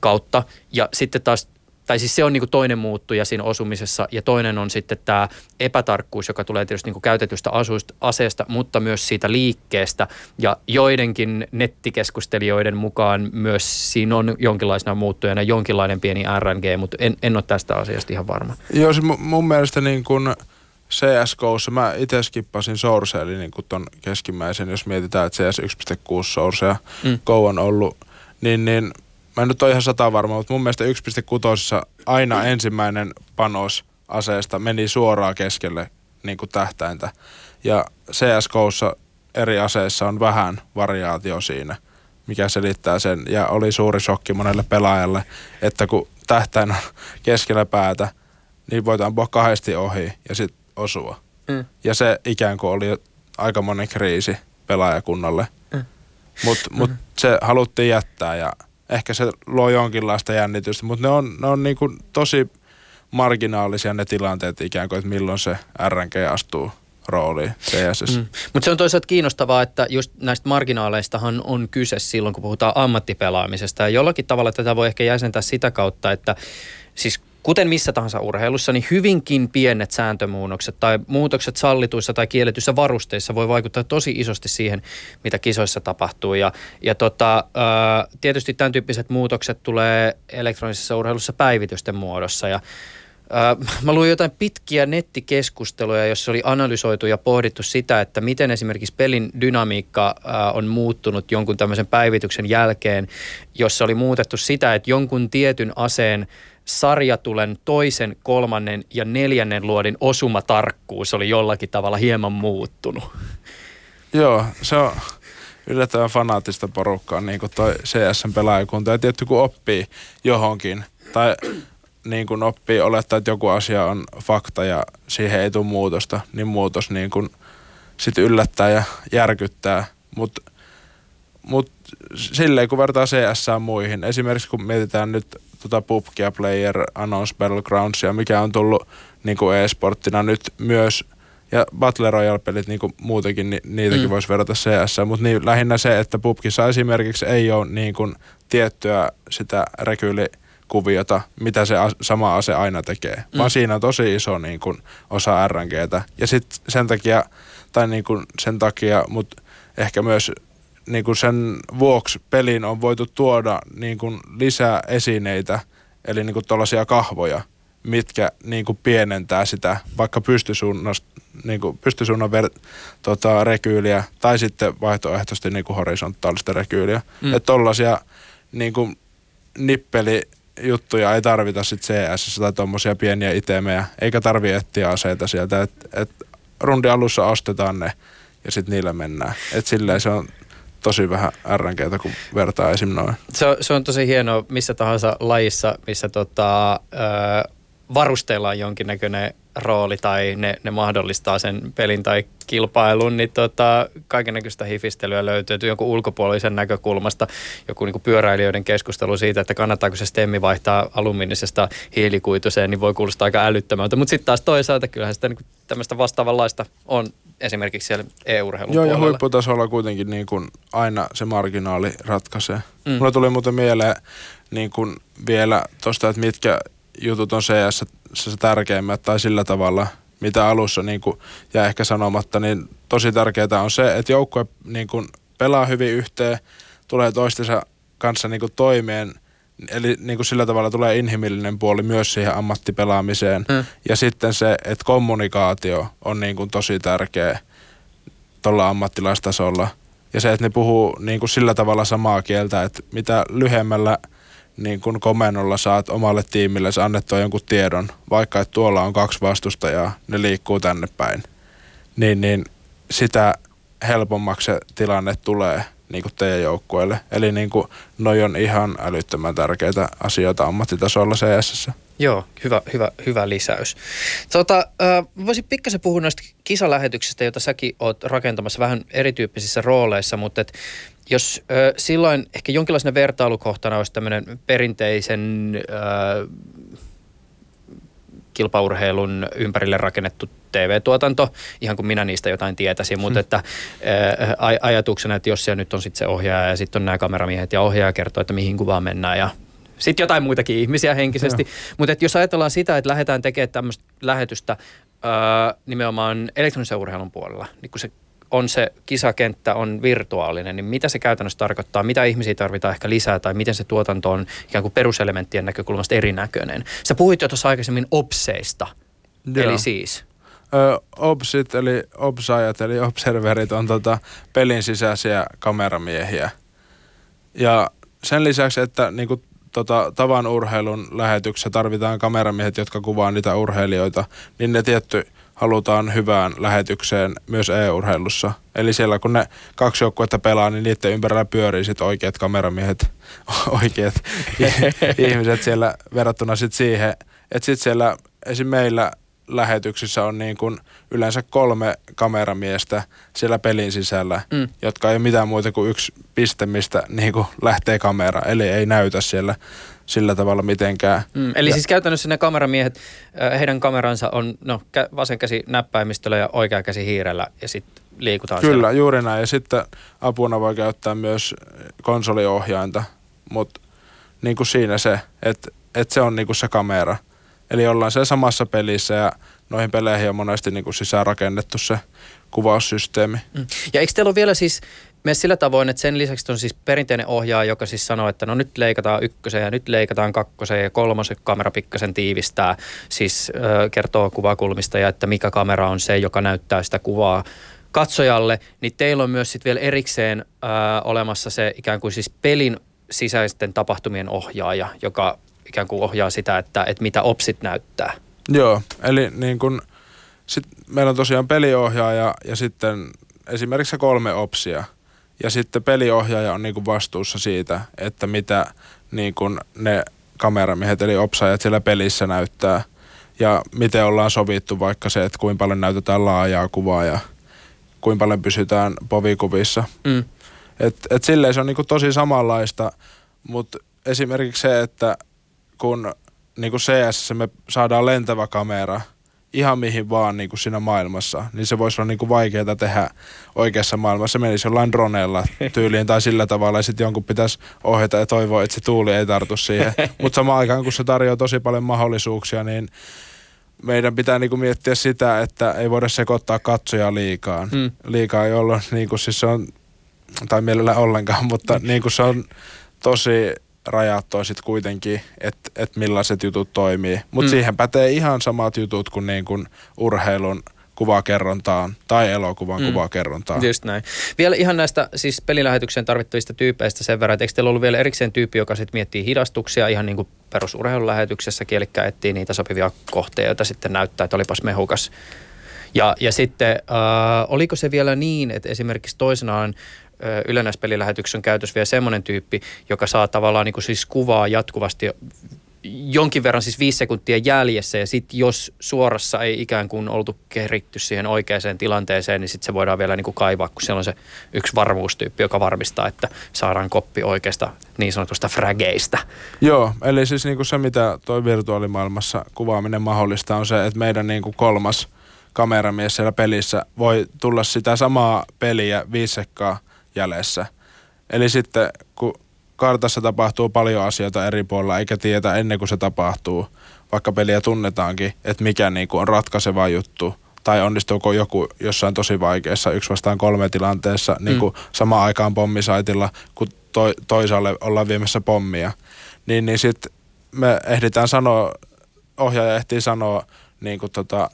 kautta. Ja sitten taas tai siis se on niin kuin toinen muuttuja siinä osumisessa ja toinen on sitten tämä epätarkkuus, joka tulee tietysti niin kuin käytetystä asuista, aseesta, mutta myös siitä liikkeestä ja joidenkin nettikeskustelijoiden mukaan myös siinä on jonkinlaisena muuttujana jonkinlainen pieni RNG, mutta en, en ole tästä asiasta ihan varma. Joo, mun mielestä niin kuin CSGOssa mä itse skippasin Source, eli niin ton keskimmäisen, jos mietitään, että CS 1.6 Source ja mm. Go on ollut, niin, niin mä en nyt ole ihan sata varma, mutta mun mielestä 1.6 aina ensimmäinen panos aseesta meni suoraan keskelle niin kuin tähtäintä. Ja CSGOssa eri aseissa on vähän variaatio siinä, mikä selittää sen. Ja oli suuri shokki monelle pelaajalle, että kun tähtäin on keskellä päätä, niin voit ampua kahdesti ohi ja sitten osua. Mm. Ja se ikään kuin oli aika monen kriisi pelaajakunnalle. Mm. Mutta mut mm. se haluttiin jättää ja ehkä se luo jonkinlaista jännitystä, mutta ne on, ne on niinku tosi marginaalisia ne tilanteet ikään kuin, että milloin se RNG astuu rooliin CSS. Mm. Mutta se on toisaalta kiinnostavaa, että just näistä marginaaleistahan on kyse silloin, kun puhutaan ammattipelaamisesta. Ja jollakin tavalla tätä voi ehkä jäsentää sitä kautta, että siis kuten missä tahansa urheilussa, niin hyvinkin pienet sääntömuunnokset tai muutokset sallituissa tai kielletyissä varusteissa voi vaikuttaa tosi isosti siihen, mitä kisoissa tapahtuu. Ja, ja tota, tietysti tämän tyyppiset muutokset tulee elektronisessa urheilussa päivitysten muodossa ja Mä luin jotain pitkiä nettikeskusteluja, jossa oli analysoitu ja pohdittu sitä, että miten esimerkiksi pelin dynamiikka on muuttunut jonkun tämmöisen päivityksen jälkeen, jossa oli muutettu sitä, että jonkun tietyn aseen sarjatulen toisen, kolmannen ja neljännen luodin osumatarkkuus oli jollakin tavalla hieman muuttunut. Joo, se on yllättävän fanaattista porukkaa, niin kuin toi CS-pelaajakunta. Ja tietty kun oppii johonkin, tai niin kuin oppii olettaa, että joku asia on fakta ja siihen ei tule muutosta, niin muutos niin kuin sit yllättää ja järkyttää. Mutta mut silleen kun vertaa CS muihin, esimerkiksi kun mietitään nyt tota PUBGia, Player, Announce Battlegroundsia, mikä on tullut niin kuin e-sporttina nyt myös, ja Battle Royale-pelit niin kuin muutenkin, niin niitäkin mm. voisi verrata CS, mutta niin, lähinnä se, että PUBGissa esimerkiksi ei ole niin kuin tiettyä sitä rekyylikuviota, mitä se as, sama ase aina tekee, mm. vaan siinä on tosi iso niin kuin, osa RNGtä. Ja sitten sen takia, tai niin kuin sen takia, mutta ehkä myös niin kuin sen vuoksi pelin on voitu tuoda niin kuin lisää esineitä, eli niin kuin tuollaisia kahvoja, mitkä niin kuin pienentää sitä vaikka niin kuin pystysuunnan ver, tota, rekyyliä tai sitten vaihtoehtoisesti niin kuin horisontaalista rekyyliä. Mm. Että tollaisia niin kuin nippelijuttuja ei tarvita sitten CS tai tuommoisia pieniä itemejä, eikä tarvi etsiä aseita sieltä. Et, et rundi alussa ostetaan ne ja sitten niillä mennään. Et silleen se on tosi vähän RNGtä, kun vertaa esim. noin. Se on, se on tosi hienoa missä tahansa lajissa, missä tota, ö, varusteilla on jonkinnäköinen rooli tai ne, ne mahdollistaa sen pelin tai kilpailun, niin tota, kaikennäköistä hifistelyä löytyy. Jonkun ulkopuolisen näkökulmasta joku niin pyöräilijöiden keskustelu siitä, että kannattaako se stemmi vaihtaa alumiinisesta hiilikuituseen, niin voi kuulostaa aika älyttömältä. Mutta sitten taas toisaalta kyllähän sitä niin tämmöistä vastaavanlaista on esimerkiksi siellä e-urheilun Joo, puolella. ja huipputasolla kuitenkin niin kuin aina se marginaali ratkaisee. Mm. Mulla tuli muuten mieleen niin kuin vielä tuosta, että mitkä jutut on CS se tärkeimmät tai sillä tavalla, mitä alussa niin kuin, ja ehkä sanomatta, niin tosi tärkeää on se, että joukkue niin kuin, pelaa hyvin yhteen, tulee toistensa kanssa niin kuin, toimeen, eli niin kuin sillä tavalla tulee inhimillinen puoli myös siihen ammattipelaamiseen. Hmm. Ja sitten se, että kommunikaatio on niin kuin, tosi tärkeä tuolla ammattilaistasolla. Ja se, että ne puhuu niin kuin sillä tavalla samaa kieltä, että mitä lyhyemmällä – niin kun komennolla saat omalle tiimille annettua jonkun tiedon, vaikka että tuolla on kaksi vastustajaa, ne liikkuu tänne päin, niin, niin sitä helpommaksi se tilanne tulee niin kuin teidän joukkueelle. Eli niin kuin, noi on ihan älyttömän tärkeitä asioita ammattitasolla CS. Joo, hyvä, hyvä, hyvä lisäys. Tota, äh, voisin pikkasen puhua noista kisalähetyksistä, joita säkin oot rakentamassa vähän erityyppisissä rooleissa, mutta et jos ö, silloin ehkä jonkinlaisena vertailukohtana olisi tämmöinen perinteisen ö, kilpaurheilun ympärille rakennettu TV-tuotanto, ihan kuin minä niistä jotain tietäisin, mutta hmm. että ä, ajatuksena, että jos siellä nyt on sitten se ohjaaja ja sitten on nämä kameramiehet ja ohjaaja kertoo, että mihin kuvaan mennään ja sitten jotain muitakin ihmisiä henkisesti. Mutta jos ajatellaan sitä, että lähdetään tekemään tämmöistä lähetystä ää, nimenomaan elektronisen urheilun puolella, niin kun se on se kisakenttä on virtuaalinen, niin mitä se käytännössä tarkoittaa, mitä ihmisiä tarvitaan ehkä lisää tai miten se tuotanto on ikään kuin peruselementtien näkökulmasta erinäköinen. Sä puhuit jo tuossa aikaisemmin opseista, Joo. eli siis? Ö, obsit eli obsaajat eli observerit on tota pelin sisäisiä kameramiehiä. Ja sen lisäksi, että niinku tota, tavan urheilun lähetyksessä tarvitaan kameramiehet, jotka kuvaa niitä urheilijoita, niin ne tietty halutaan hyvään lähetykseen myös e-urheilussa. Eli siellä kun ne kaksi joukkuetta pelaa, niin niiden ympärillä pyörii sit oikeat kameramiehet, oikeat ihmiset siellä verrattuna sit siihen, että sitten siellä esim. meillä lähetyksissä on niin kuin yleensä kolme kameramiestä siellä pelin sisällä, mm. jotka ei ole mitään muuta kuin yksi piste, mistä niin kuin lähtee kamera, eli ei näytä siellä sillä tavalla mitenkään. Mm, eli ja, siis käytännössä ne kameramiehet, heidän kameransa on no, vasen käsi näppäimistöllä ja oikea käsi hiirellä ja sitten liikutaan Kyllä, siellä. juuri näin. Ja sitten apuna voi käyttää myös konsoliohjainta, mutta niin kuin siinä se, että, että se on niin kuin se kamera – Eli ollaan siellä samassa pelissä ja noihin peleihin on monesti niin kuin sisään rakennettu se kuvaussysteemi. Mm. Ja eikö teillä ole vielä siis myös sillä tavoin, että sen lisäksi on siis perinteinen ohjaaja, joka siis sanoo, että no nyt leikataan ykkösen ja nyt leikataan kakkosen ja kolmosen kamera pikkasen tiivistää, siis ö, kertoo kuvakulmista ja että mikä kamera on se, joka näyttää sitä kuvaa katsojalle, niin teillä on myös sitten vielä erikseen ö, olemassa se ikään kuin siis pelin sisäisten tapahtumien ohjaaja, joka ikään kuin ohjaa sitä, että, että mitä opsit näyttää. Joo, eli niin kun, sit meillä on tosiaan peliohjaaja ja sitten esimerkiksi kolme opsia. Ja sitten peliohjaaja on niin kuin vastuussa siitä, että mitä niin kuin ne kameramiehet eli opsaajat siellä pelissä näyttää. Ja miten ollaan sovittu vaikka se, että kuinka paljon näytetään laajaa kuvaa ja kuinka paljon pysytään povikuvissa. Mm. Et, et silleen se on niin kuin tosi samanlaista, mutta esimerkiksi se, että kun niin kuin CS me saadaan lentävä kamera ihan mihin vaan niin kuin siinä maailmassa, niin se voisi olla niin kuin vaikeaa tehdä oikeassa maailmassa. Se menisi jollain droneella tyyliin tai sillä tavalla ja sitten jonkun pitäisi ohjata ja toivoa, että se tuuli ei tartu siihen. Mutta samaan aikaan, kun se tarjoaa tosi paljon mahdollisuuksia, niin meidän pitää niinku miettiä sitä, että ei voida sekoittaa katsoja liikaa. Mm. Liikaa, jolloin niinku siis se on, tai mielellä ollenkaan, mutta niinku se on tosi rajattua sitten kuitenkin, että et millaiset jutut toimii. Mutta mm. siihen pätee ihan samat jutut kuin, niin kuin urheilun kuvakerrontaan tai elokuvan mm. kuvakerrontaan. Just näin. Vielä ihan näistä siis pelilähetykseen tarvittavista tyypeistä sen verran, että eikö teillä ollut vielä erikseen tyyppi, joka sitten miettii hidastuksia ihan niin kuin perusurheilulähetyksessäkin, eli etsii niitä sopivia kohteita, joita sitten näyttää, että olipas mehukas. Ja, ja sitten äh, oliko se vielä niin, että esimerkiksi toisenaan ylennäispelilähetyksen käytössä vielä semmoinen tyyppi, joka saa tavallaan niin kuin siis kuvaa jatkuvasti jonkin verran siis viisi sekuntia jäljessä ja sitten jos suorassa ei ikään kuin oltu keritty siihen oikeaan tilanteeseen, niin sitten se voidaan vielä niin kuin kaivaa, kun siellä on se yksi varmuustyyppi, joka varmistaa, että saadaan koppi oikeasta niin sanotusta frageista. Joo, eli siis niin kuin se, mitä toi virtuaalimaailmassa kuvaaminen mahdollista on se, että meidän niin kuin kolmas kameramies siellä pelissä voi tulla sitä samaa peliä viisi sekkaa jäljessä. Eli sitten kun kartassa tapahtuu paljon asioita eri puolilla, eikä tiedä ennen kuin se tapahtuu, vaikka peliä tunnetaankin, että mikä niin kuin on ratkaiseva juttu, tai onnistuuko joku jossain tosi vaikeassa yksi vastaan kolme tilanteessa mm. niin kuin samaan aikaan pommisaitilla, kun to, toisaalle ollaan viemässä pommia, niin, niin sitten me ehditään sanoa, ohjaaja ehtii sanoa niin kuin tota,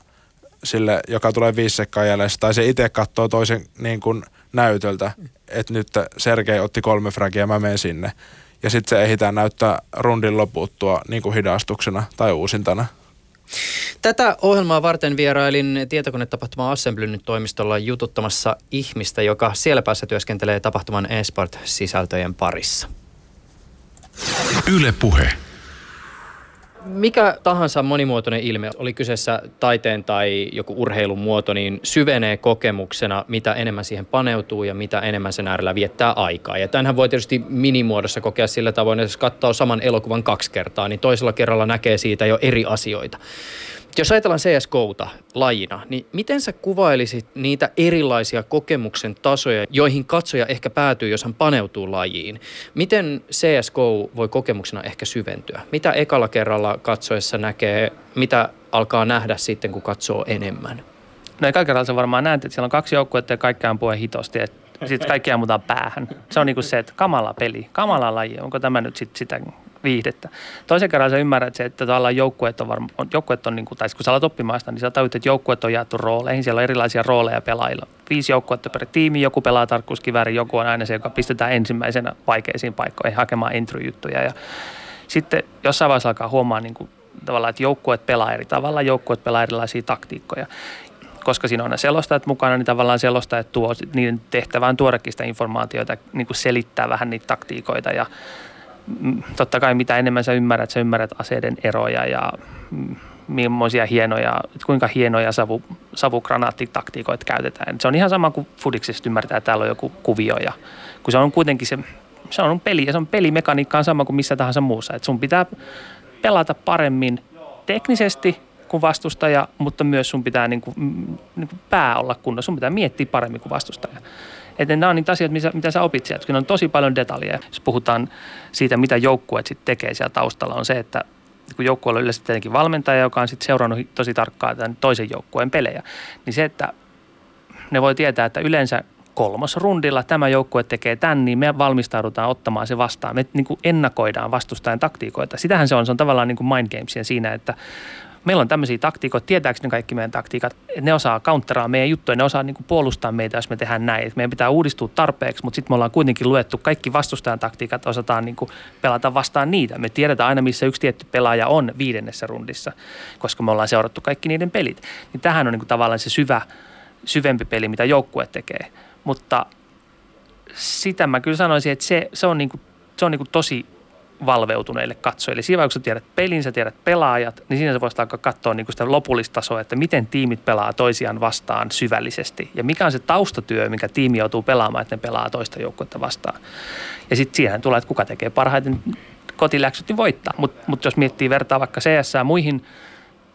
sille, joka tulee viisi sekkaa jäljessä, tai se itse katsoo toisen niin kuin näytöltä, että nyt Sergei otti kolme fragia, mä menen sinne. Ja sitten se ehditään näyttää rundin loputtua niin kuin hidastuksena tai uusintana. Tätä ohjelmaa varten vierailin tietokonetapahtuma Assemblyn toimistolla jututtamassa ihmistä, joka siellä päässä työskentelee tapahtuman eSport-sisältöjen parissa. Yle Puhe mikä tahansa monimuotoinen ilmiö, oli kyseessä taiteen tai joku urheilun muoto, niin syvenee kokemuksena, mitä enemmän siihen paneutuu ja mitä enemmän sen äärellä viettää aikaa. Ja tämähän voi tietysti minimuodossa kokea sillä tavoin, että jos katsoo saman elokuvan kaksi kertaa, niin toisella kerralla näkee siitä jo eri asioita. Jos ajatellaan CSGOta lajina, niin miten sä kuvailisit niitä erilaisia kokemuksen tasoja, joihin katsoja ehkä päätyy, jos hän paneutuu lajiin? Miten CSGO voi kokemuksena ehkä syventyä? Mitä ekalla kerralla katsoessa näkee, mitä alkaa nähdä sitten, kun katsoo enemmän? No ekalla kerralla sä varmaan näet, että siellä on kaksi joukkuetta ja kaikki ampuu hitosti, sitten kaikki ammutaan päähän. Se on niinku se, että kamala peli, kamala laji. Onko tämä nyt sit sitä viihdettä. Toisen kerran sä ymmärrät se, että tavallaan joukkueet on, varma, joukkueet on niin kuin, tai kun sä alat oppimaan niin sä tajut, että joukkueet on jaettu rooleihin. Siellä on erilaisia rooleja pelaajilla. Viisi joukkuetta per tiimi, joku pelaa tarkkuuskiväärin, joku on aina se, joka pistetään ensimmäisenä vaikeisiin paikkoihin hakemaan intro-juttuja. Ja sitten jossain vaiheessa alkaa huomaa niin kuin, tavallaan, että joukkueet pelaa eri tavalla, joukkueet pelaa erilaisia taktiikkoja koska siinä on ne selostajat mukana, niin tavallaan selostajat tuo niiden tehtävään tuodakin sitä informaatiota, niin kuin selittää vähän niitä taktiikoita ja totta kai mitä enemmän sä ymmärrät, sä ymmärrät aseiden eroja ja mm, millaisia hienoja, kuinka hienoja savu, savukranaattitaktiikoita käytetään. Se on ihan sama kuin fudiksesta ymmärtää, että täällä on joku kuvio ja kun se on kuitenkin se, se on peli ja se on pelimekaniikka on sama kuin missä tahansa muussa. Et sun pitää pelata paremmin teknisesti kuin vastustaja, mutta myös sun pitää niin kuin, mm, niin kuin pää olla kunnossa. Sun pitää miettiä paremmin kuin vastustaja. Että nämä on niitä asioita, mitä, mitä sä opit sieltä. Kyllä on tosi paljon detaljeja. Jos puhutaan siitä, mitä joukkueet sitten tekee siellä taustalla, on se, että kun joukkueella on yleensä tietenkin valmentaja, joka on sitten seurannut tosi tarkkaan tämän toisen joukkueen pelejä, niin se, että ne voi tietää, että yleensä kolmosrundilla tämä joukkue tekee tämän, niin me valmistaudutaan ottamaan se vastaan. Me niin kuin ennakoidaan vastustajan taktiikoita. Sitähän se on, se on tavallaan niin kuin mind gamesia siinä, että meillä on tämmöisiä taktiikoita, tietääkö ne kaikki meidän taktiikat, ne osaa counteraa meidän juttuja, ne osaa niin kuin puolustaa meitä, jos me tehdään näin. Et meidän pitää uudistua tarpeeksi, mutta sitten me ollaan kuitenkin luettu kaikki vastustajan taktiikat, osataan niin kuin pelata vastaan niitä. Me tiedetään aina, missä yksi tietty pelaaja on viidennessä rundissa, koska me ollaan seurattu kaikki niiden pelit. Niin tähän on niin kuin tavallaan se syvä, syvempi peli, mitä joukkue tekee. Mutta sitä mä kyllä sanoisin, että se, se on, niin kuin, se on niin kuin tosi valveutuneille katsojille. Siinä vaiheessa, kun tiedät pelin, sä tiedät pelaajat, niin siinä sä voisit alkaa katsoa niin sitä lopullista tasoa, että miten tiimit pelaa toisiaan vastaan syvällisesti. Ja mikä on se taustatyö, mikä tiimi joutuu pelaamaan, että ne pelaa toista joukkuetta vastaan. Ja sitten siihen tulee, että kuka tekee parhaiten kotiläksyt, niin voittaa. Mutta mut jos miettii vertaa vaikka CS muihin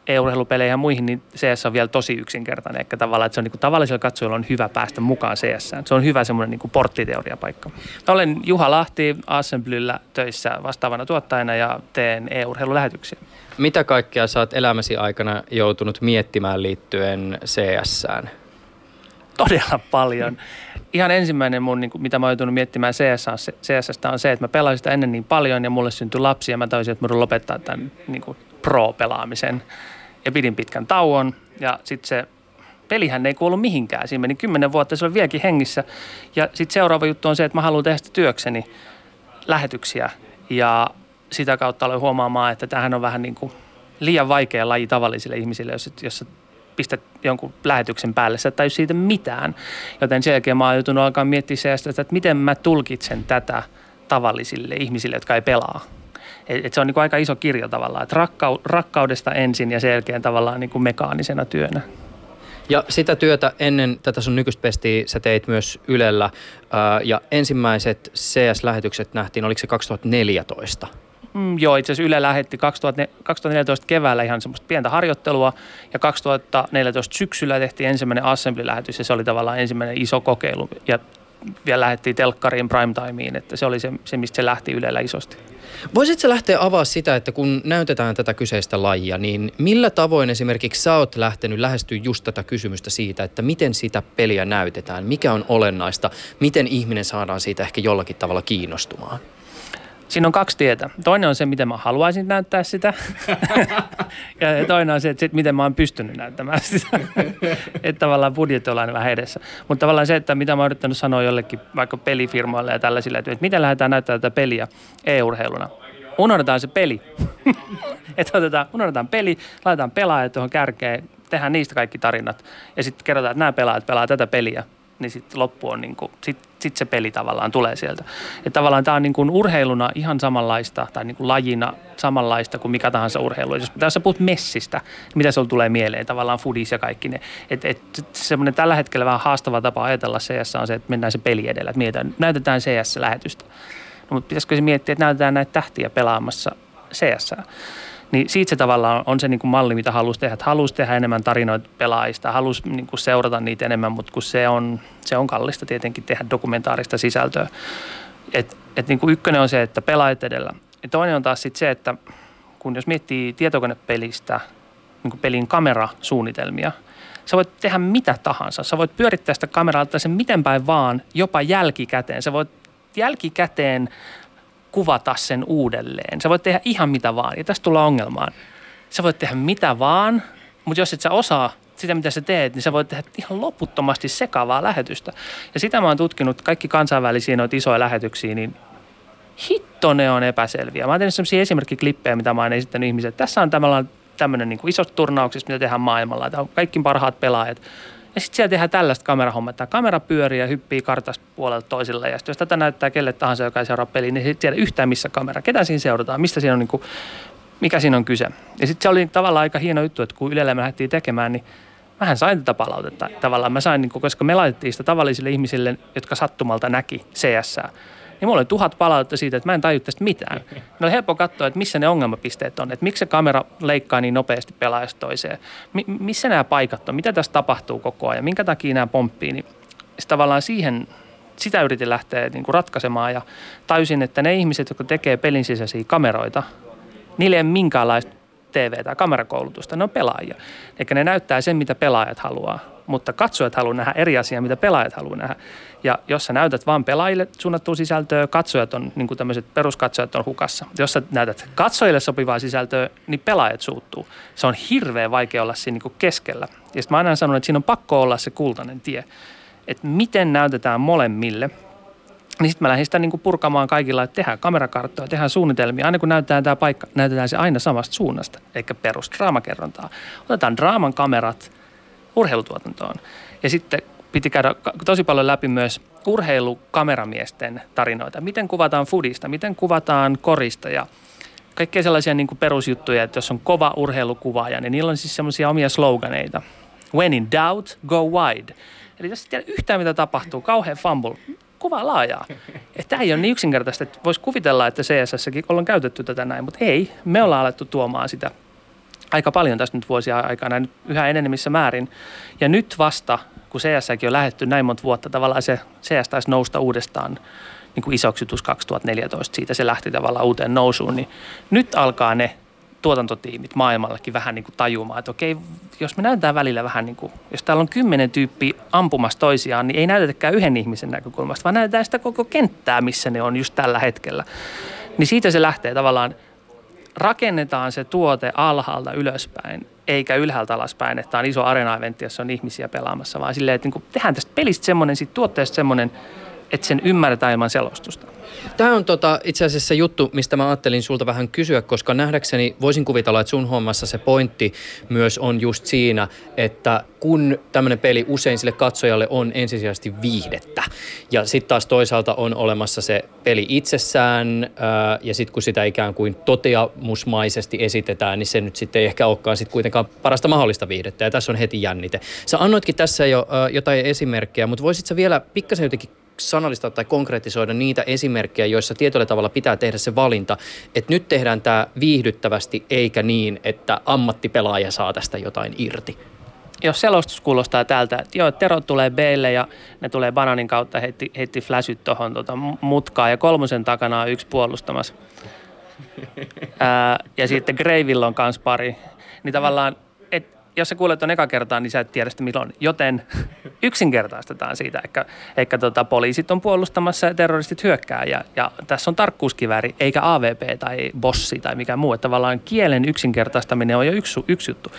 EU-urheilupeleihin ja muihin, niin CS on vielä tosi yksinkertainen. Ehkä tavallaan, että se on niin kuin, tavallisella katsojalla on hyvä päästä mukaan CS. Se on hyvä semmoinen niin porttiteoriapaikka. Olen Juha Lahti Assemblyllä töissä vastaavana tuottajana ja teen EU-urheilulähetyksiä. Mitä kaikkea sä oot elämäsi aikana joutunut miettimään liittyen CSään? Todella paljon. Ihan ensimmäinen mun, niin kuin, mitä mä oon joutunut miettimään CS, CSstä on se, että mä pelasin sitä ennen niin paljon ja mulle syntyi lapsi ja mä taisin, että mä lopettaa tämän niin kuin pro-pelaamisen ja pidin pitkän tauon ja sitten se pelihän ei kuulu mihinkään. Siinä meni kymmenen vuotta, se oli vieläkin hengissä. Ja sitten seuraava juttu on se, että mä haluan tehdä sitä työkseni lähetyksiä ja sitä kautta aloin huomaamaan, että tämähän on vähän niin kuin liian vaikea laji tavallisille ihmisille, jos, jos pistät jonkun lähetyksen päälle, sä et siitä mitään. Joten sen jälkeen mä oon joutunut alkaa miettiä se, että miten mä tulkitsen tätä tavallisille ihmisille, jotka ei pelaa. Et, et se on niin kuin aika iso kirjo tavallaan, että rakkau, rakkaudesta ensin ja sen jälkeen tavallaan niin kuin mekaanisena työnä. Ja sitä työtä ennen tätä sun nykyistä pestiä sä teit myös Ylellä ja ensimmäiset CS-lähetykset nähtiin, oliko se 2014? Mm, joo, itse asiassa Yle lähetti 2014 keväällä ihan semmoista pientä harjoittelua ja 2014 syksyllä tehtiin ensimmäinen Assembly-lähetys ja se oli tavallaan ensimmäinen iso kokeilu ja vielä lähdettiin telkkariin primetimeen, että se oli se, se mistä se lähti Ylellä isosti. Voisitko lähteä avaa sitä, että kun näytetään tätä kyseistä lajia, niin millä tavoin esimerkiksi sä oot lähtenyt lähestyä just tätä kysymystä siitä, että miten sitä peliä näytetään, mikä on olennaista, miten ihminen saadaan siitä ehkä jollakin tavalla kiinnostumaan? Siinä on kaksi tietä. Toinen on se, miten mä haluaisin näyttää sitä. ja toinen on se, että sit, miten mä oon pystynyt näyttämään sitä. että tavallaan budjetti on aina vähän edessä. Mutta tavallaan se, että mitä mä oon yrittänyt sanoa jollekin vaikka pelifirmoille ja tällaisille, että miten lähdetään näyttämään tätä peliä e-urheiluna. Unohdetaan se peli. että otetaan, unohdetaan peli, laitetaan pelaajat tuohon kärkeen, tehdään niistä kaikki tarinat. Ja sitten kerrotaan, että nämä pelaajat pelaa tätä peliä niin sitten loppu on niin kuin, sit, sit se peli tavallaan tulee sieltä. Että tavallaan tämä on niin kuin urheiluna ihan samanlaista tai niin kuin lajina samanlaista kuin mikä tahansa urheilu. Jos tässä puhut messistä, niin mitä se tulee mieleen, tavallaan foodis ja kaikki ne. Että et, semmoinen tällä hetkellä vähän haastava tapa ajatella CS on se, että mennään se peli edellä, että mietitään, näytetään CS-lähetystä. No, mutta pitäisikö se miettiä, että näytetään näitä tähtiä pelaamassa CS. Niin siitä se tavallaan on se niin kuin malli, mitä halusi tehdä. Halusi tehdä enemmän tarinoita pelaajista, halusi niin kuin seurata niitä enemmän, mutta kun se on, se on kallista tietenkin tehdä dokumentaarista sisältöä. Et, et niin kuin ykkönen on se, että pelaajat edellä. Ja toinen on taas sitten se, että kun jos miettii tietokonepelistä niin kuin pelin kamerasuunnitelmia, sä voit tehdä mitä tahansa. Sä voit pyörittää sitä kameraa sen miten päin vaan, jopa jälkikäteen. Sä voit jälkikäteen kuvata sen uudelleen. Sä voit tehdä ihan mitä vaan. Ja tästä tullaan ongelmaan. Sä voit tehdä mitä vaan, mutta jos et sä osaa sitä, mitä sä teet, niin sä voit tehdä ihan loputtomasti sekavaa lähetystä. Ja sitä mä oon tutkinut, kaikki kansainvälisiä noita isoja lähetyksiä, niin hitto ne on epäselviä. Mä oon tehnyt sellaisia esimerkkiklippejä, mitä mä oon esittänyt ihmisille. Tässä on tämmöinen, niin isot turnaukset, mitä tehdään maailmalla. Tämä on kaikki parhaat pelaajat. Ja sitten siellä tehdään tällaista kamerahommaa. Tämä kamera pyörii ja hyppii kartasta puolelta toiselle. Ja jos tätä näyttää kelle tahansa, joka ei seuraa peliä, niin ei tiedä yhtään missä kamera. Ketä siinä seurataan, mistä siinä on niin kuin, mikä siinä on kyse. Ja sitten se oli tavallaan aika hieno juttu, että kun Ylellä me lähdettiin tekemään, niin mähän sain tätä palautetta. Tavallaan mä sain, niin koska me laitettiin sitä tavallisille ihmisille, jotka sattumalta näki CS. Niin mulla oli tuhat palautetta siitä, että mä en taju tästä mitään. Ne oli helppo katsoa, että missä ne ongelmapisteet on, että miksi se kamera leikkaa niin nopeasti pelaajasta toiseen. Mi- missä nämä paikat on, mitä tässä tapahtuu koko ajan, minkä takia nämä pomppii. Niin tavallaan siihen, sitä yritin lähteä niin kuin ratkaisemaan ja tajusin, että ne ihmiset, jotka tekee pelin sisäisiä kameroita, niille ei minkäänlaista TV- tai kamerakoulutusta, ne on pelaajia. Eli ne näyttää sen, mitä pelaajat haluaa, mutta katsojat haluaa nähdä eri asiaa, mitä pelaajat haluaa nähdä. Ja jos sä näytät vain pelaajille suunnattua sisältöä, katsojat on, niin tämmöiset peruskatsojat on hukassa. Jos sä näytät katsojille sopivaa sisältöä, niin pelaajat suuttuu. Se on hirveän vaikea olla siinä niin keskellä. Ja sitten mä aina sanon, että siinä on pakko olla se kultainen tie. Että miten näytetään molemmille – niin sitten mä lähdin sitä niin kuin purkamaan kaikilla, että tehdään kamerakarttoja, tehdään suunnitelmia. Aina kun näytetään tämä paikka, näytetään se aina samasta suunnasta, eikä perusdraamakerrontaa. Otetaan draaman kamerat urheilutuotantoon. Ja sitten piti käydä tosi paljon läpi myös urheilukameramiesten tarinoita. Miten kuvataan fudista, miten kuvataan korista ja kaikkea sellaisia niin kuin perusjuttuja, että jos on kova urheilukuvaaja, niin niillä on siis semmoisia omia sloganeita. When in doubt, go wide. Eli jos ei tiedä yhtään mitä tapahtuu, kauhean fumble, kuvaa laajaa. Tämä ei ole niin yksinkertaista, että voisi kuvitella, että CSS-säkin ollaan käytetty tätä näin, mutta ei. Me ollaan alettu tuomaan sitä aika paljon tässä nyt vuosia aikana, nyt yhä enenevissä määrin. Ja nyt vasta, kun CS on lähetty näin monta vuotta, tavallaan se CS taisi nousta uudestaan niin kuin isoksi 2014, siitä se lähti tavallaan uuteen nousuun, niin nyt alkaa ne tuotantotiimit maailmallakin vähän niin kuin tajumaan, että okei, jos me näytetään välillä vähän niin kuin, jos täällä on kymmenen tyyppiä ampumassa toisiaan, niin ei näytetäkään yhden ihmisen näkökulmasta, vaan näytetään sitä koko kenttää, missä ne on just tällä hetkellä. Niin siitä se lähtee tavallaan, rakennetaan se tuote alhaalta ylöspäin, eikä ylhäältä alaspäin, että on iso arena-eventti, jossa on ihmisiä pelaamassa, vaan silleen, että niin kuin tehdään tästä pelistä semmoinen, siitä tuotteesta semmoinen, että sen ymmärretään ilman selostusta. Tämä on tota, itse asiassa juttu, mistä mä ajattelin sulta vähän kysyä, koska nähdäkseni voisin kuvitella, että sun hommassa se pointti myös on just siinä, että kun tämmöinen peli usein sille katsojalle on ensisijaisesti viihdettä ja sitten taas toisaalta on olemassa se peli itsessään ää, ja sitten kun sitä ikään kuin toteamusmaisesti esitetään, niin se nyt sitten ei ehkä olekaan sitten kuitenkaan parasta mahdollista viihdettä ja tässä on heti jännite. Sä annoitkin tässä jo ää, jotain esimerkkejä, mutta voisit sä vielä pikkasen jotenkin sanallistaa tai konkretisoida niitä esimerkkejä, joissa tietyllä tavalla pitää tehdä se valinta, että nyt tehdään tämä viihdyttävästi eikä niin, että ammattipelaaja saa tästä jotain irti? Jos selostus kuulostaa tältä, että joo, Tero tulee Bille ja ne tulee bananin kautta, heitti, heitti flashit tuohon tota, mutkaan ja kolmosen takana on yksi puolustamassa. Ää, ja sitten Greivillä on kans pari. Niin tavallaan jos sä kuulet on eka kertaa, niin sä et tiedä sitä milloin. Joten yksinkertaistetaan siitä. Ehkä, ehkä tota, poliisit on puolustamassa ja terroristit hyökkää. Ja, ja tässä on tarkkuuskivääri, eikä AVP tai bossi tai mikä muu. Että tavallaan kielen yksinkertaistaminen on jo yksi, yksi juttu.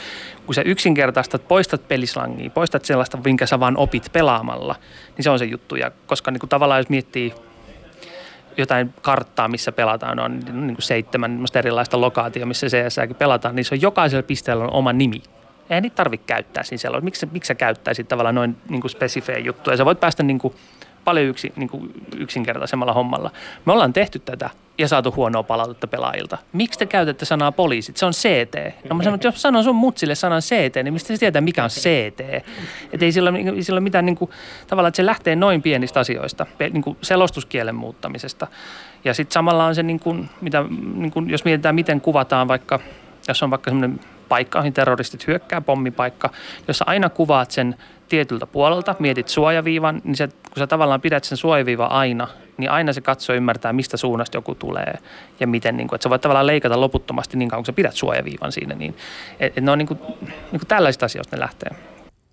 Kun sä yksinkertaistat, poistat pelislangia, poistat sellaista, minkä sä vaan opit pelaamalla, niin se on se juttu. Ja koska niin kuin tavallaan jos miettii jotain karttaa, missä pelataan, on niin kuin seitsemän erilaista lokaatio, missä CSäkin pelataan, niin se on jokaisella pisteellä on oma nimi eihän niitä tarvitse käyttää siinä siellä. Miksi, miksi sä käyttäisit tavallaan noin niin kuin spesifejä juttuja? Sä voit päästä niin kuin paljon yksi, niin kuin yksinkertaisemmalla hommalla. Me ollaan tehty tätä ja saatu huonoa palautetta pelaajilta. Miksi te käytätte sanaa poliisit? Se on CT. No mä sanon, että jos sanon sun mutsille sanan CT, niin mistä se tietää, mikä on CT? Että ei sillä, ei sillä mitään niin kuin, tavallaan, että se lähtee noin pienistä asioista, niin kuin selostuskielen muuttamisesta. Ja sitten samalla on se, niin kuin, mitä, niin kuin, jos mietitään, miten kuvataan vaikka, jos on vaikka semmoinen paikka, mihin terroristit hyökkää, pommipaikka, jossa aina kuvaat sen tietyltä puolelta, mietit suojaviivan, niin se, kun sä tavallaan pidät sen suojaviiva aina, niin aina se katsoo ymmärtää, mistä suunnasta joku tulee ja miten, niin kuin, että sä voit tavallaan leikata loputtomasti niin kauan, kun sä pidät suojaviivan siinä. Niin, et, et ne on niin kuin, niin kuin tällaisista asioista ne lähtee.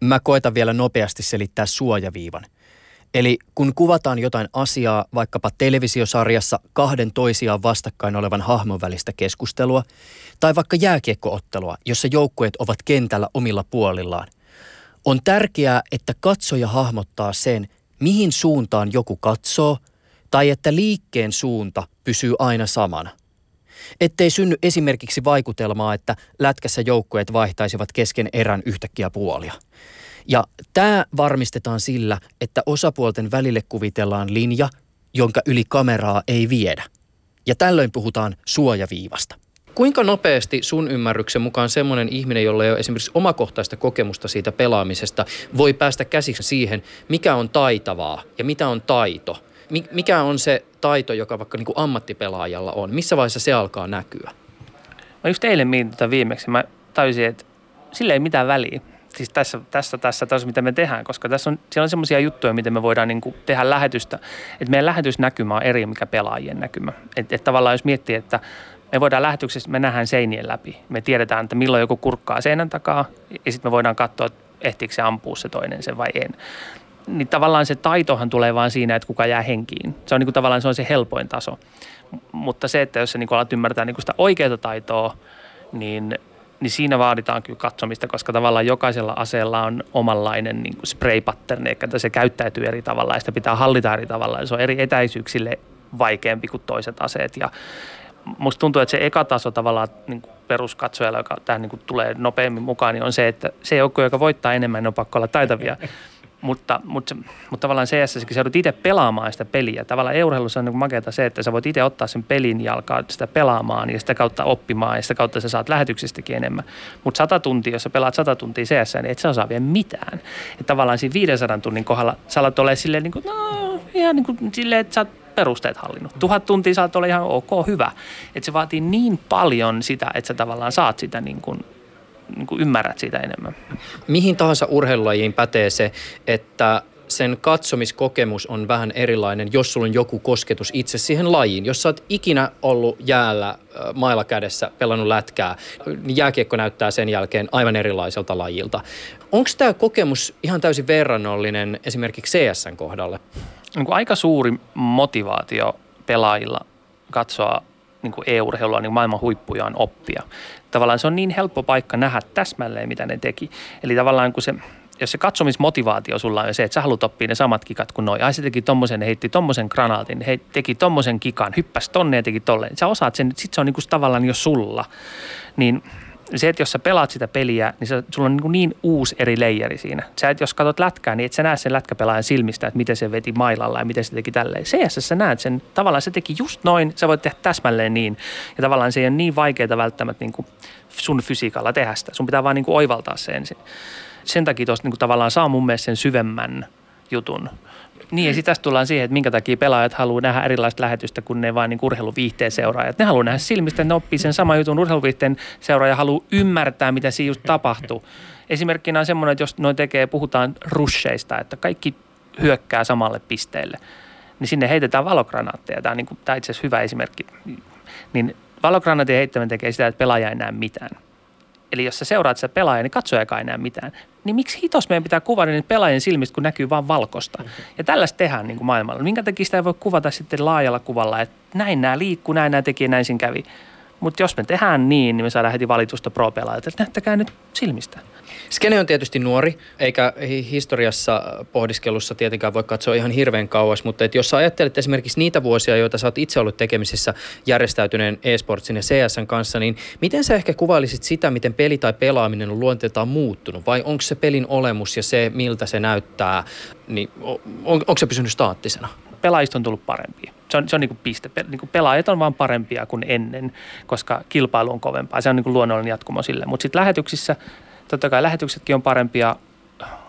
Mä koitan vielä nopeasti selittää suojaviivan. Eli kun kuvataan jotain asiaa vaikkapa televisiosarjassa kahden toisiaan vastakkain olevan hahmon välistä keskustelua, tai vaikka jääkiekkoottelua, jossa joukkueet ovat kentällä omilla puolillaan, on tärkeää, että katsoja hahmottaa sen, mihin suuntaan joku katsoo, tai että liikkeen suunta pysyy aina samana. Ettei synny esimerkiksi vaikutelmaa, että lätkässä joukkueet vaihtaisivat kesken erän yhtäkkiä puolia. Ja tämä varmistetaan sillä, että osapuolten välille kuvitellaan linja, jonka yli kameraa ei viedä. Ja tällöin puhutaan suojaviivasta. Kuinka nopeasti sun ymmärryksen mukaan semmoinen ihminen, jolla ei ole esimerkiksi omakohtaista kokemusta siitä pelaamisesta, voi päästä käsiksi siihen, mikä on taitavaa ja mitä on taito? Mikä on se taito, joka vaikka niin kuin ammattipelaajalla on? Missä vaiheessa se alkaa näkyä? Mä just eilen mietin tätä viimeksi. Mä tajusin, että sillä ei mitään väliä siis tässä, tässä, tässä, tässä, mitä me tehdään, koska tässä on, siellä on semmoisia juttuja, miten me voidaan niin kuin tehdä lähetystä. Että meidän lähetysnäkymä on eri, mikä pelaajien näkymä. Että et tavallaan jos miettii, että me voidaan lähetyksessä, me nähdään seinien läpi. Me tiedetään, että milloin joku kurkkaa seinän takaa ja sitten me voidaan katsoa, että ehtiikö se ampua se toinen sen vai en. Niin tavallaan se taitohan tulee vaan siinä, että kuka jää henkiin. Se on niin kuin tavallaan se on se helpoin taso. Mutta se, että jos sä niin alat ymmärtää niin kuin sitä oikeaa taitoa, niin niin siinä vaaditaan kyllä katsomista, koska tavallaan jokaisella aseella on omanlainen niin spray pattern, että se käyttäytyy eri tavalla ja sitä pitää hallita eri tavalla. Se on eri etäisyyksille vaikeampi kuin toiset aseet. Ja musta tuntuu, että se eka taso tavallaan niin peruskatsojalla, joka tähän niin tulee nopeammin mukaan, niin on se, että se joukko, joka voittaa enemmän, niin on pakko olla taitavia. Mutta, mutta, mutta tavallaan CS, sä joudut itse pelaamaan sitä peliä. Tavallaan eurheilussa on niin makeata se, että sä voit itse ottaa sen pelin ja alkaa sitä pelaamaan ja sitä kautta oppimaan ja sitä kautta sä saat lähetyksestäkin enemmän. Mutta sata tuntia, jos sä pelaat sata tuntia CS, niin et sä osaa vielä mitään. Et tavallaan siinä 500 tunnin kohdalla sä alat olla silleen, niin kuin, no, ihan niin kuin silleen, että sä oot perusteet hallinnut. Tuhat tuntia saat olla ihan ok, hyvä. Että se vaatii niin paljon sitä, että sä tavallaan saat sitä niin kuin niin kuin ymmärrät siitä enemmän. Mihin tahansa urheilulajiin pätee se, että sen katsomiskokemus on vähän erilainen, jos sulla on joku kosketus itse siihen lajiin. Jos sä oot ikinä ollut jäällä mailla kädessä, pelannut lätkää, niin jääkiekko näyttää sen jälkeen aivan erilaiselta lajilta. Onko tämä kokemus ihan täysin verrannollinen esimerkiksi CSN kohdalle? Niin kuin aika suuri motivaatio pelaajilla katsoa niin kuin e-urheilua niin maailman huippuja on oppia. Tavallaan se on niin helppo paikka nähdä täsmälleen, mitä ne teki. Eli tavallaan kun se, jos se katsomismotivaatio sulla on se, että sä haluat oppia ne samat kikat kuin noi. Ai se teki tommosen, heitti tommosen granaatin, he teki tommosen kikan, hyppäsi tonne ja teki tolleen. Sä osaat sen, sit se on niin kuin tavallaan jo sulla. Niin se, että jos sä pelaat sitä peliä, niin se, sulla on niin, niin uusi eri leijeri siinä. Sä et, jos katsot lätkää, niin et sä näe sen lätkäpelaajan silmistä, että miten se veti mailalla ja miten se teki tälleen. CS sä näet sen, tavallaan se teki just noin, sä voit tehdä täsmälleen niin. Ja tavallaan se ei ole niin vaikeaa välttämättä niin kuin sun fysiikalla tehdä sitä. Sun pitää vaan niin kuin oivaltaa se ensin. Sen takia tuosta niin tavallaan saa mun mielestä sen syvemmän jutun. Niin ja sitten tästä tullaan siihen, että minkä takia pelaajat haluaa nähdä erilaista lähetystä, kun ne vain niin urheiluviihteen seuraajat. Ne haluaa nähdä silmistä, ne oppii sen saman jutun urheiluviihteen seuraaja haluaa ymmärtää, mitä siinä just tapahtuu. Esimerkkinä on semmoinen, että jos noin tekee, puhutaan russeista, että kaikki hyökkää samalle pisteelle, niin sinne heitetään valokranaatteja. Tämä on, niin kuin, tämä on itse asiassa hyvä esimerkki. Niin valokranaatin heittäminen tekee sitä, että pelaaja ei näe mitään. Eli jos sä seuraat sitä pelaajaa, niin katsojakaan ei näe mitään. Niin miksi hitos meidän pitää kuvata niitä pelaajien silmistä, kun näkyy vain valkosta? Ja tällaista tehdään niin kuin maailmalla. Minkä takia sitä ei voi kuvata sitten laajalla kuvalla, että näin nämä liikkuu, näin nämä teki, näin siinä kävi. Mutta jos me tehdään niin, niin me saadaan heti valitusta pro-pelaajilta, että näyttäkää nyt silmistä. Skene on tietysti nuori, eikä historiassa pohdiskelussa tietenkään voi katsoa ihan hirveän kauas, mutta et jos sä ajattelet esimerkiksi niitä vuosia, joita sä oot itse ollut tekemisissä järjestäytyneen e-sportsin ja CSN kanssa, niin miten sä ehkä kuvailisit sitä, miten peli tai pelaaminen on luonteeltaan muuttunut? Vai onko se pelin olemus ja se, miltä se näyttää, niin on, onko se pysynyt staattisena? Pelaajista on tullut parempia. Se on, se on niin kuin piste. Niin kuin pelaajat on vaan parempia kuin ennen, koska kilpailu on kovempaa. Se on niin kuin luonnollinen jatkumo sille. Mutta sitten lähetyksissä Totta kai lähetyksetkin on parempia.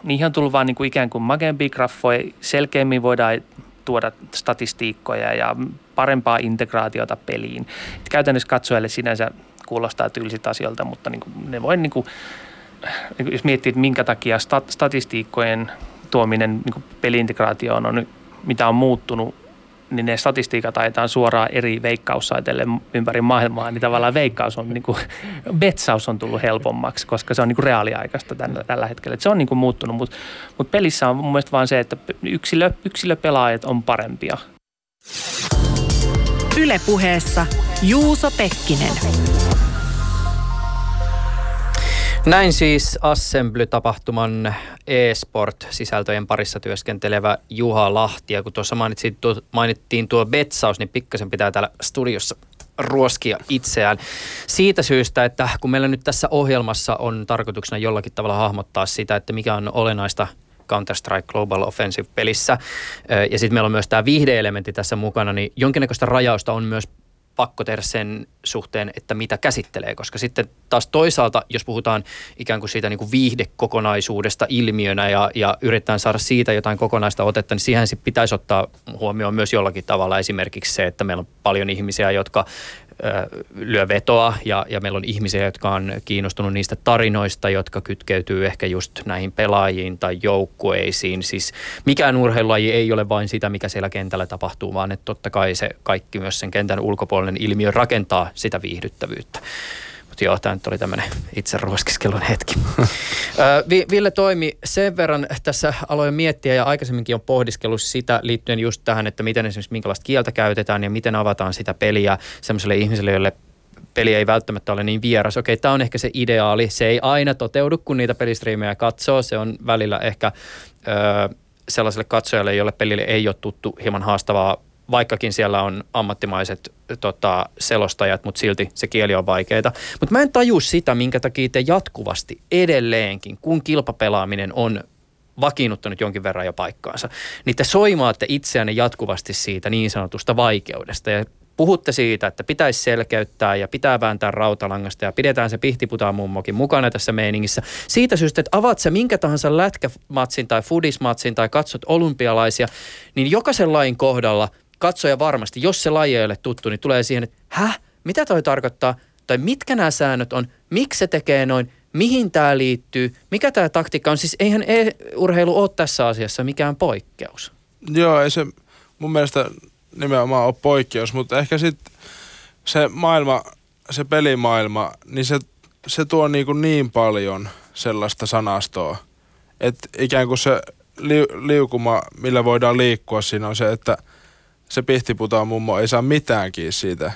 Niihin on tullut vaan niin kuin ikään kuin makeampia graffoja. Selkeämmin voidaan tuoda statistiikkoja ja parempaa integraatiota peliin. Et käytännössä katsojalle sinänsä kuulostaa tylsiltä asioilta, mutta niin kuin ne voi, niin kuin, jos miettii, että minkä takia statistiikkojen tuominen niin peliintegraatioon on, mitä on muuttunut niin ne statistiikat ajetaan suoraan eri veikkaussaiteille ympäri maailmaa, niin tavallaan veikkaus on, niin kuin, betsaus on tullut helpommaksi, koska se on niin kuin reaaliaikaista tällä, tällä hetkellä. Et se on niin kuin muuttunut, mutta mut pelissä on mun mielestä vaan se, että yksilö, yksilöpelaajat on parempia. Ylepuheessa Juuso Pekkinen. Näin siis Assembly-tapahtuman e-sport-sisältöjen parissa työskentelevä Juha Lahti. Ja kun tuossa mainittiin tuo, mainittiin tuo betsaus, niin pikkasen pitää täällä studiossa ruoskia itseään. Siitä syystä, että kun meillä nyt tässä ohjelmassa on tarkoituksena jollakin tavalla hahmottaa sitä, että mikä on olennaista Counter-Strike Global Offensive-pelissä, ja sitten meillä on myös tämä viihdeelementti tässä mukana, niin jonkinnäköistä rajausta on myös pakko tehdä sen suhteen, että mitä käsittelee, koska sitten taas toisaalta, jos puhutaan ikään kuin siitä niin kuin viihdekokonaisuudesta ilmiönä ja, ja yritetään saada siitä jotain kokonaista otetta, niin siihen pitäisi ottaa huomioon myös jollakin tavalla. Esimerkiksi se, että meillä on paljon ihmisiä, jotka lyö vetoa ja, ja meillä on ihmisiä, jotka on kiinnostunut niistä tarinoista, jotka kytkeytyy ehkä just näihin pelaajiin tai joukkueisiin. Siis mikään urheilulaji ei ole vain sitä, mikä siellä kentällä tapahtuu, vaan että totta kai se kaikki myös sen kentän ulkopuolinen ilmiö rakentaa sitä viihdyttävyyttä. Mutta joo, tämä nyt oli tämmöinen itse ruoskiskelun hetki. Ville toimi sen verran tässä aloin miettiä ja aikaisemminkin on pohdiskellut sitä liittyen just tähän, että miten esimerkiksi minkälaista kieltä käytetään ja miten avataan sitä peliä semmoiselle ihmiselle, jolle peli ei välttämättä ole niin vieras. Okei, tämä on ehkä se ideaali. Se ei aina toteudu, kun niitä pelistriimejä katsoo. Se on välillä ehkä ö, sellaiselle katsojalle, jolle pelille ei ole tuttu, hieman haastavaa vaikkakin siellä on ammattimaiset tota, selostajat, mutta silti se kieli on vaikeaa. Mutta mä en taju sitä, minkä takia te jatkuvasti edelleenkin, kun kilpapelaaminen on vakiinnuttanut jonkin verran jo paikkaansa, niin te soimaatte itseänne jatkuvasti siitä niin sanotusta vaikeudesta. Ja puhutte siitä, että pitäisi selkeyttää ja pitää vääntää rautalangasta ja pidetään se pihtiputaan mummokin mukana tässä meiningissä. Siitä syystä, että avaat se minkä tahansa lätkämatsin tai fudismatsin tai katsot olympialaisia, niin jokaisen lain kohdalla – katsoja varmasti, jos se laji ei ole tuttu, niin tulee siihen, että häh, mitä toi tarkoittaa, tai mitkä nämä säännöt on, miksi se tekee noin, mihin tämä liittyy, mikä tämä taktiikka on. Siis eihän e-urheilu ole tässä asiassa mikään poikkeus. Joo, ei se mun mielestä nimenomaan ole poikkeus, mutta ehkä sitten se maailma, se pelimaailma, niin se, se tuo niin, kuin niin paljon sellaista sanastoa, että ikään kuin se li, liukuma, millä voidaan liikkua siinä on se, että – se pihtiputaan mummo ei saa mitäänkin siitä.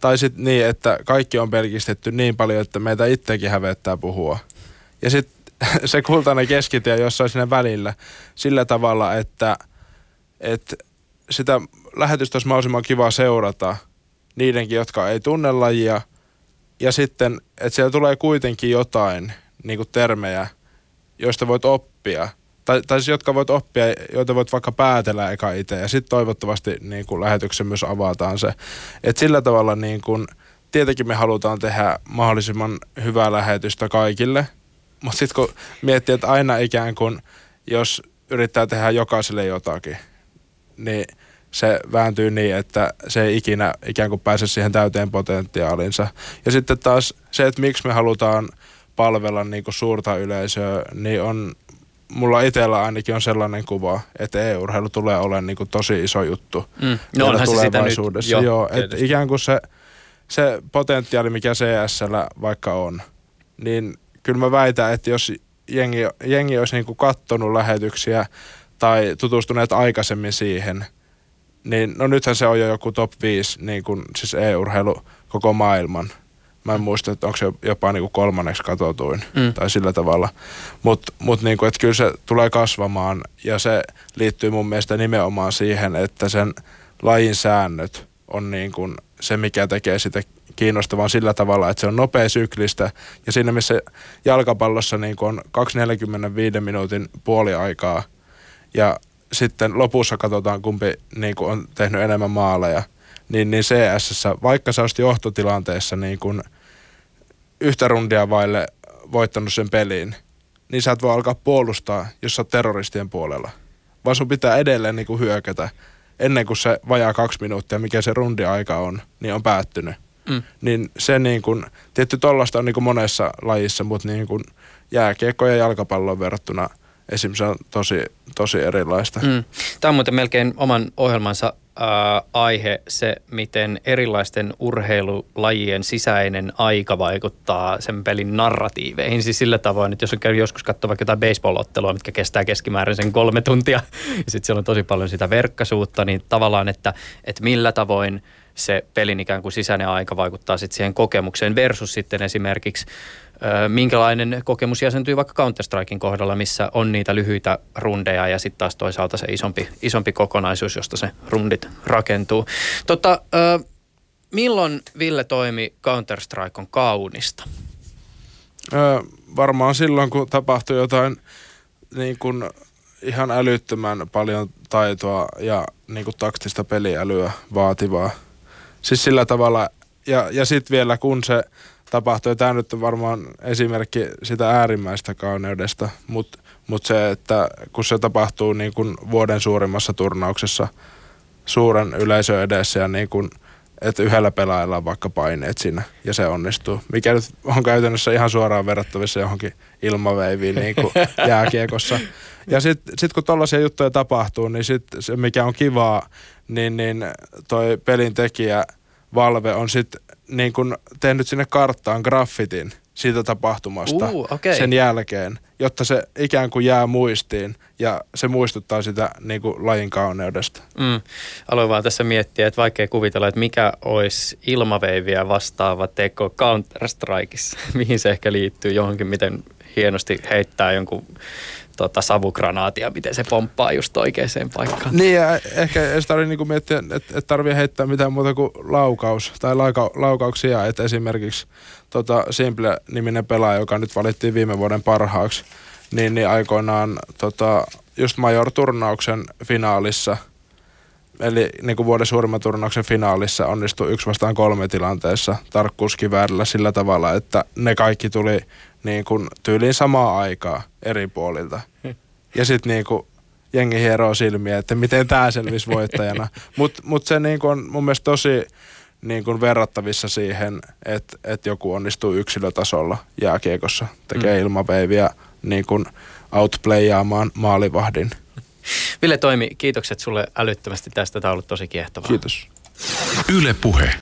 Tai sitten niin, että kaikki on pelkistetty niin paljon, että meitä itsekin hävettää puhua. Ja sitten se kultainen keskitie jossain sinne välillä sillä tavalla, että, että sitä lähetystä olisi mahdollisimman kiva seurata niidenkin, jotka ei tunne lajia. Ja sitten, että siellä tulee kuitenkin jotain niin kuin termejä, joista voit oppia – tai, tai siis jotka voit oppia, joita voit vaikka päätellä eka itse. Ja sitten toivottavasti niin kuin lähetyksen myös avataan se. Että sillä tavalla niin kuin, tietenkin me halutaan tehdä mahdollisimman hyvää lähetystä kaikille. Mutta sitten kun miettii, että aina ikään kuin, jos yrittää tehdä jokaiselle jotakin, niin se vääntyy niin, että se ei ikinä ikään kuin pääse siihen täyteen potentiaalinsa. Ja sitten taas se, että miksi me halutaan palvella niin kuin suurta yleisöä, niin on mulla itsellä ainakin on sellainen kuva, että e-urheilu tulee olemaan niin kuin tosi iso juttu. Mm. No onhan se sitä nyt. Joo, Joo että ikään kuin se, se potentiaali, mikä CSllä vaikka on, niin kyllä mä väitän, että jos jengi, jengi olisi niin kuin kattonut lähetyksiä tai tutustuneet aikaisemmin siihen, niin no nythän se on jo joku top 5, niin kuin, siis e-urheilu koko maailman – Mä en muista, että onko se jopa niin kuin kolmanneksi katotuin mm. tai sillä tavalla. Mutta mut niin kuin, että kyllä se tulee kasvamaan ja se liittyy mun mielestä nimenomaan siihen, että sen lajin säännöt on niin kuin se, mikä tekee sitä kiinnostavan sillä tavalla, että se on nopea syklistä ja siinä missä jalkapallossa niin kuin on 245 minuutin puoli aikaa ja sitten lopussa katsotaan kumpi niin kuin on tehnyt enemmän maaleja, niin, niin CS, vaikka sä olisit johtotilanteessa niin kuin – yhtä rundia vaille voittanut sen peliin, niin sä et voi alkaa puolustaa, jos sä oot terroristien puolella. Vaan sun pitää edelleen niin kuin hyökätä ennen kuin se vajaa kaksi minuuttia, mikä se rundi aika on, niin on päättynyt. Mm. Niin se niin kuin, tietty tollasta on niin kuin monessa lajissa, mutta niin kuin jääkiekko ja jalkapalloon verrattuna esimerkiksi on tosi, tosi erilaista. Mm. Tämä on muuten melkein oman ohjelmansa ää, aihe se, miten erilaisten urheilulajien sisäinen aika vaikuttaa sen pelin narratiiveihin. Siis sillä tavoin, että jos on käynyt joskus katsoa vaikka jotain baseball-ottelua, mitkä kestää keskimäärin sen kolme tuntia, ja sitten siellä on tosi paljon sitä verkkasuutta, niin tavallaan, että, että millä tavoin se pelin ikään kuin sisäinen aika vaikuttaa sitten siihen kokemukseen versus sitten esimerkiksi minkälainen kokemus jäsentyy vaikka Counter-Strikein kohdalla, missä on niitä lyhyitä rundeja ja sitten taas toisaalta se isompi, isompi kokonaisuus, josta se rundit rakentuu. Tota, milloin Ville toimi Counter-Strike on kaunista? Öö, varmaan silloin, kun tapahtui jotain niin kuin ihan älyttömän paljon taitoa ja niin kuin taktista peliälyä vaativaa. Siis sillä tavalla, ja, ja sitten vielä kun se tapahtui. Tämä nyt on varmaan esimerkki sitä äärimmäistä kauneudesta, mutta mut se, että kun se tapahtuu niin kuin vuoden suurimmassa turnauksessa suuren yleisön edessä ja niin kuin, että yhdellä pelaajalla on vaikka paineet siinä ja se onnistuu. Mikä nyt on käytännössä ihan suoraan verrattavissa johonkin ilmaveiviin niin kuin jääkiekossa. Ja sitten sit kun tollaisia juttuja tapahtuu, niin sit se mikä on kivaa, niin, niin toi pelin tekijä Valve on sitten niin kuin tehnyt sinne karttaan graffitin siitä tapahtumasta uh, okay. sen jälkeen, jotta se ikään kuin jää muistiin ja se muistuttaa sitä niin kuin lajin kauneudesta. Mm. Aloin vaan tässä miettiä, että vaikea kuvitella, että mikä olisi ilmaveiviä vastaava teko Counter-Strikeissa. Mihin se ehkä liittyy johonkin, miten hienosti heittää jonkun tota, savukranaatia, miten se pomppaa just oikeaan paikkaan. Niin ja ehkä ei tarvitse niinku miettiä, että et tarvii heittää mitään muuta kuin laukaus tai lauka, laukauksia. Että esimerkiksi tota, Simple-niminen pelaaja, joka nyt valittiin viime vuoden parhaaksi, niin, niin aikoinaan tota, just Major-turnauksen finaalissa – eli niin vuoden suurimman turnauksen finaalissa onnistui yksi vastaan kolme tilanteessa tarkkuuskiväärillä sillä tavalla, että ne kaikki tuli niin kuin tyyliin samaa aikaa eri puolilta. Ja sitten niin kuin jengi hieroo silmiä, että miten tämä selvisi voittajana. Mutta mut se niin kuin on mun mielestä tosi niin kuin verrattavissa siihen, että, että joku onnistuu yksilötasolla jääkiekossa, tekee mm. ilmaveiviä niin kuin outplayaamaan maalivahdin. Ville Toimi, kiitokset sulle älyttömästi tästä. Tämä on ollut tosi kiehtovaa. Kiitos. Yle Puhe.